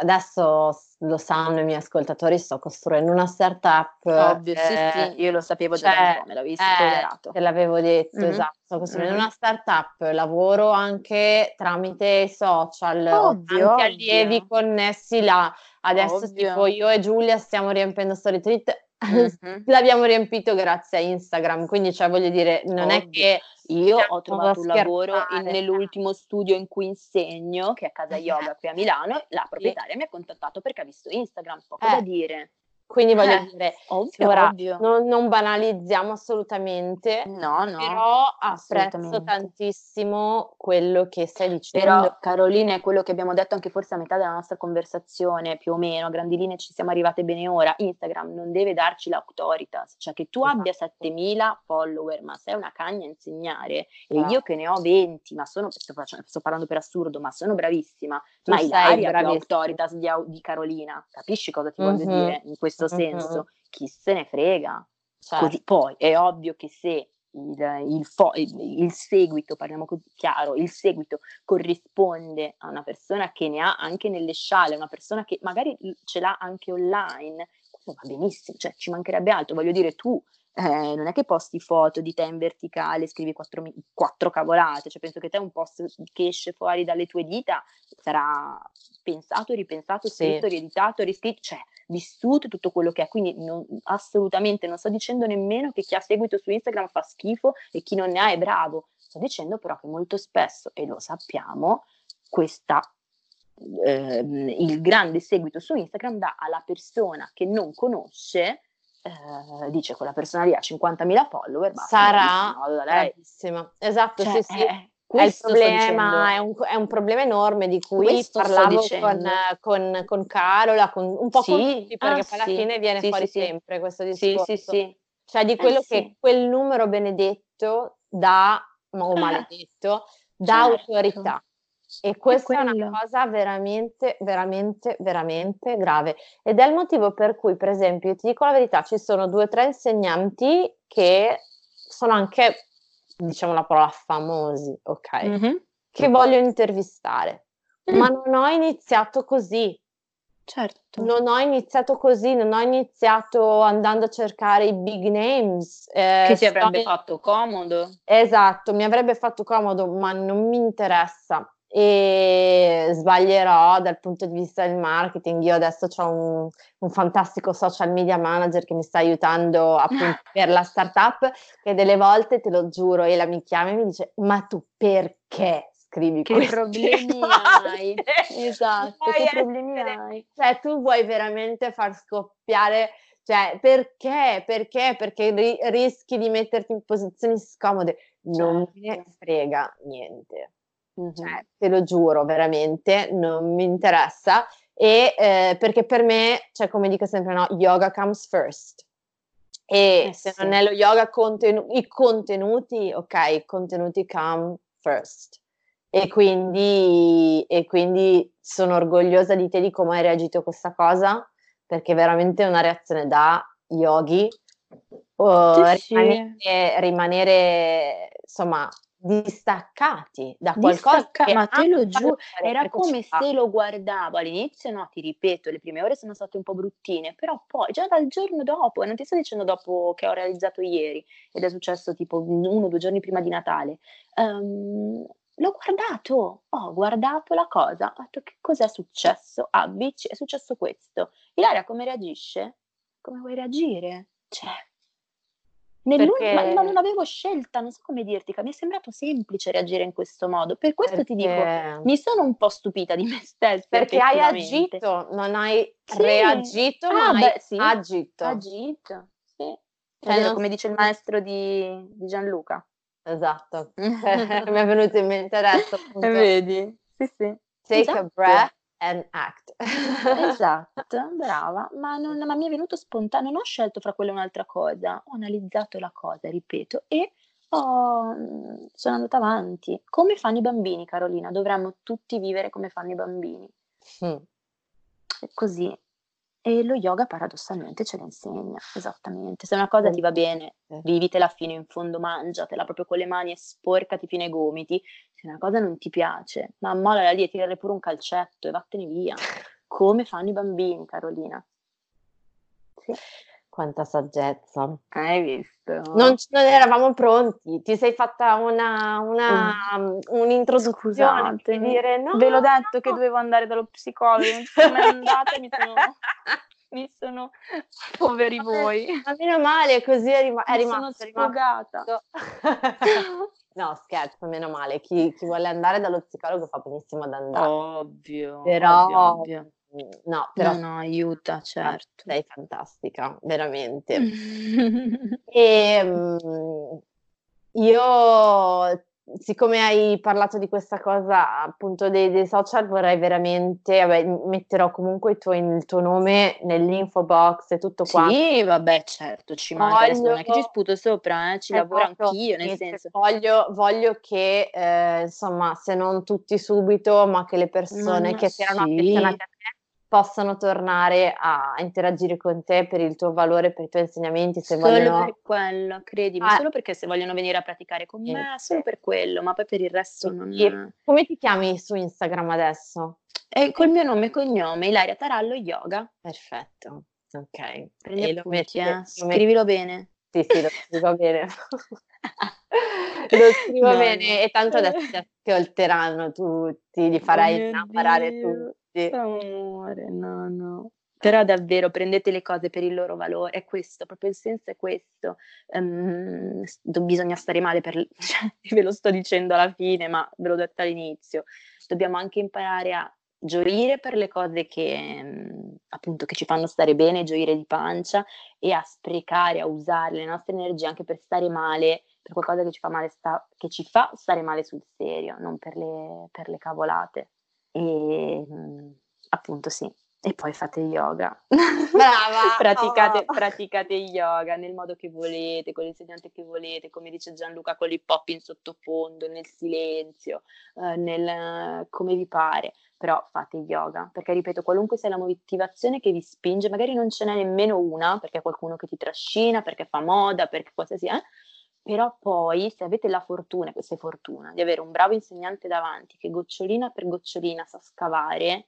adesso lo sanno i miei ascoltatori, sto costruendo una startup. Ovvio, eh, sì, sì, io lo sapevo già cioè, da me l'avevi spoilerato. Eh, te l'avevo detto, mm-hmm. esatto, sto costruendo mm-hmm. una startup, lavoro anche tramite i social, ovvio, tanti allievi connessi là. Adesso Ovvio. tipo io e Giulia stiamo riempiendo story tweet mm-hmm. l'abbiamo riempito grazie a Instagram, quindi cioè voglio dire, non Ovvio. è che io ho trovato un lavoro in, nell'ultimo studio in cui insegno, che è Casa Yoga qui a Milano, la proprietaria sì. mi ha contattato perché ha visto Instagram, poco eh. da dire. Quindi voglio eh, dire, ovvio, ora, ovvio. Non, non, banalizziamo assolutamente, no, no, però apprezzo tantissimo quello che stai dicendo. Però Carolina è quello che abbiamo detto anche forse a metà della nostra conversazione, più o meno, a grandi linee ci siamo arrivate bene ora, Instagram non deve darci l'autoritas, cioè che tu esatto. abbia 7000 follower, ma sei una cagna a insegnare e io che ne ho 20, ma sono, sto, sto parlando per assurdo, ma sono bravissima, tu ma Ilaria ha l'autoritas di, di, Carolina, capisci cosa ti mm-hmm. voglio dire in questo questo senso, mm-hmm. chi se ne frega. Certo. Così, poi è ovvio che se il, il, fo- il, seguito, parliamo così chiaro, il seguito corrisponde a una persona che ne ha anche nelle sciale, una persona che magari ce l'ha anche online, va benissimo, cioè ci mancherebbe altro, voglio dire tu eh, non è che posti foto di te in verticale, scrivi quattro, quattro, cavolate, cioè penso che te un post che esce fuori dalle tue dita sarà pensato, ripensato, scritto, sì. rieditato, riscritto, cioè vissuto tutto quello che è, quindi non, assolutamente non sto dicendo nemmeno che chi ha seguito su Instagram fa schifo e chi non ne ha è bravo, sto dicendo però che molto spesso, e lo sappiamo, questa eh, il grande seguito su Instagram dà alla persona che non conosce eh, dice quella persona lì ha 50.000 follower, ma sarà bravissima. Esatto, cioè, sì, sì. Eh, è, il problema, è un, è un, problema enorme di cui questo parlavo con, con, con, Carola, con, un po' sì. con tutti, perché ah, poi alla sì. fine viene sì, fuori sempre questo discorso. Sì, sì, sì. Cioè di quello eh, che quel numero benedetto dà, o eh. maledetto, dà certo. autorità. E questa è, è una cosa veramente, veramente, veramente grave. Ed è il motivo per cui, per esempio, ti dico la verità, ci sono due o tre insegnanti che sono anche, diciamo la parola, famosi, ok? Mm-hmm. Che voglio intervistare. Mm. Ma non ho iniziato così. Certo. Non ho iniziato così, non ho iniziato andando a cercare i big names. Eh, che ti avrebbe fatto comodo. Esatto, mi avrebbe fatto comodo, ma non mi interessa e sbaglierò dal punto di vista del marketing. Io adesso ho un, un, fantastico social media manager che mi sta aiutando appunto per la startup che delle volte, te lo giuro, e la mi chiama e mi dice ma tu perché scrivi che problemi hai? esatto, che essere, problemi hai? Cioè tu vuoi veramente far scoppiare cioè, perché? Perché? Perché ri- rischi di metterti in posizioni scomode. Non certo. me ne frega niente. Mm-hmm. Cioè, te lo giuro, veramente, non mi interessa. E eh, perché per me, cioè, come dico sempre, no, yoga comes first. E eh, se sì. non è lo yoga, contenu- i contenuti, ok, i contenuti come first. E quindi, e quindi sono orgogliosa di te di come hai reagito a questa cosa, perché è veramente una reazione da yogi. Oh, sì, rimanere, sì. rimanere, insomma, distaccati da qualcosa Distacca- ma te lo giuro era come se lo guardavo all'inizio no ti ripeto le prime ore sono state un po' bruttine però poi già dal giorno dopo e non ti sto dicendo dopo che ho realizzato ieri ed è successo tipo uno o due giorni prima di Natale um, l'ho guardato ho guardato la cosa ho detto che cos'è successo ah bici è successo questo Ilaria come reagisce? come vuoi reagire? cioè perché... ma, ma, non avevo scelta, non so come dirti, mi è sembrato semplice reagire in questo modo. Per questo perché... ti dico, mi sono un po' stupita di me stessa. Perché hai agito, non hai sì. reagito, ah, ma beh, hai sì. agito. Agito, sì. Cioè, non... Come dice il maestro di, di Gianluca. Esatto, mi è venuto in mente adesso. Appunto. Vedi? Sì, sì. Take esatto. a breath and act. esatto, brava, ma, non, ma mi è venuto spontaneo, non ho scelto fra quella e un'altra cosa, ho analizzato la cosa, ripeto, e ho, sono andata avanti. Come fanno i bambini, Carolina? Dovremmo tutti vivere come fanno i bambini. Mm. Così, e lo yoga paradossalmente ce lo insegna, esattamente. Se una cosa ti va bene, vivitela fino in fondo, mangiatela proprio con le mani e sporcati fino ai gomiti. Se una cosa non ti piace, ma molla lì e tirare pure un calcetto e vattene via. Come fanno i bambini, Carolina. Sì. Quanta saggezza. Hai visto? Non, non eravamo pronti, ti sei fatta una, una, mm. un'introduzione per dire no. Ve l'ho detto no. che dovevo andare dallo psicologo, non sono andata mi sono... mi sono... poveri voi. Ma meno male, così è, rima- è mi rimasto. sono sfogata. no, scherzo, meno male. Chi, chi, vuole andare dallo psicologo fa benissimo ad andare. Ovvio. Però... Ovvio, ovvio. No, però no, no, aiuta, certo. Sei fantastica, veramente. e um, io siccome hai parlato di questa cosa appunto dei, dei social, vorrei veramente, vabbè, metterò comunque il tuo, il tuo, nome nell'info box e tutto qua. Sì, vabbè, certo, ci manca, voglio... non è che ci sputo sopra, eh, ci esatto, lavoro anch'io, nel senso. Voglio, voglio che, eh, insomma, se non tutti subito, ma che le persone ma che si erano affezionate a te possano tornare a interagire con te per il tuo valore, per i tuoi insegnamenti. Se solo vogliono... per quello, credimi, ah. solo perché se vogliono venire a praticare con me, sì. solo per quello, ma poi per il resto non... E come ti chiami su Instagram adesso? È col mio nome e cognome, Ilaria Tarallo Yoga. Perfetto, ok. Prendi e lo metti, eh? Scrivilo bene. Sì, sì, lo scrivo bene. lo scrivo no, bene no. e tanto adesso ti ascolteranno tutti, li farai oh innamorare tutti. Amore, no, no. Però davvero prendete le cose per il loro valore, è questo, proprio il senso è questo. Um, bisogna stare male per... Cioè, ve lo sto dicendo alla fine, ma ve l'ho detto all'inizio. Dobbiamo anche imparare a gioire per le cose che appunto che ci fanno stare bene, gioire di pancia e a sprecare, a usare le nostre energie anche per stare male, per qualcosa che ci fa male, sta- che ci fa stare male sul serio, non per le, per le cavolate. E appunto sì, e poi fate yoga. Brava! praticate, oh. praticate, yoga nel modo che volete, con l'insegnante che volete, come dice Gianluca, con l'hip hop in sottofondo, nel silenzio, eh, nel, come vi pare. Però fate yoga, perché ripeto, qualunque sia la motivazione che vi spinge, magari non ce n'è nemmeno una, perché è qualcuno che ti trascina, perché fa moda, perché qualsiasi... Eh, però poi se avete la fortuna, questa è fortuna, di avere un bravo insegnante davanti che gocciolina per gocciolina sa scavare,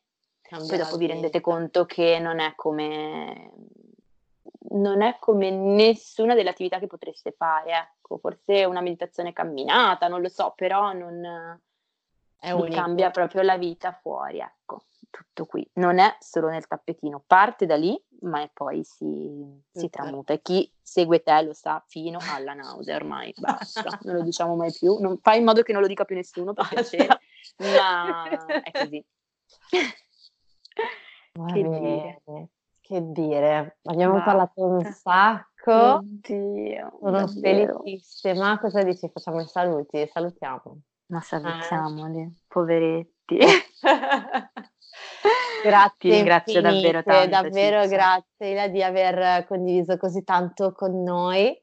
poi dopo vi rendete conto che non è come non è come nessuna delle attività che potreste fare, ecco, forse una meditazione camminata, non lo so, però non, è mi cambia proprio la vita fuori, ecco, tutto qui. Non è solo nel tappetino, parte da lì, ma poi si, si tramuta. E chi segue te lo sa fino alla nausea ormai, basta, non lo diciamo mai più. Non, fai in modo che non lo dica più nessuno, per piacere, ma è così. che dire. Che dire, abbiamo Basta. parlato un sacco. Oddio, Sono felicissima. Cosa dici? Facciamo i saluti? Salutiamo. Ma salutiamoli, eh. poveretti. grazie, ti ringrazio davvero tanto. Davvero Ciccia. grazie Ila di aver condiviso così tanto con noi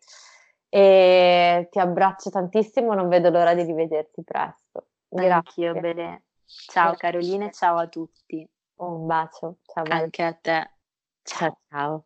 e ti abbraccio tantissimo, non vedo l'ora di rivederti presto. Grazie. Anch'io, bene. Ciao Carolina e ciao a tutti. Un bacio, ciao. Anche a te. Ciao ciao.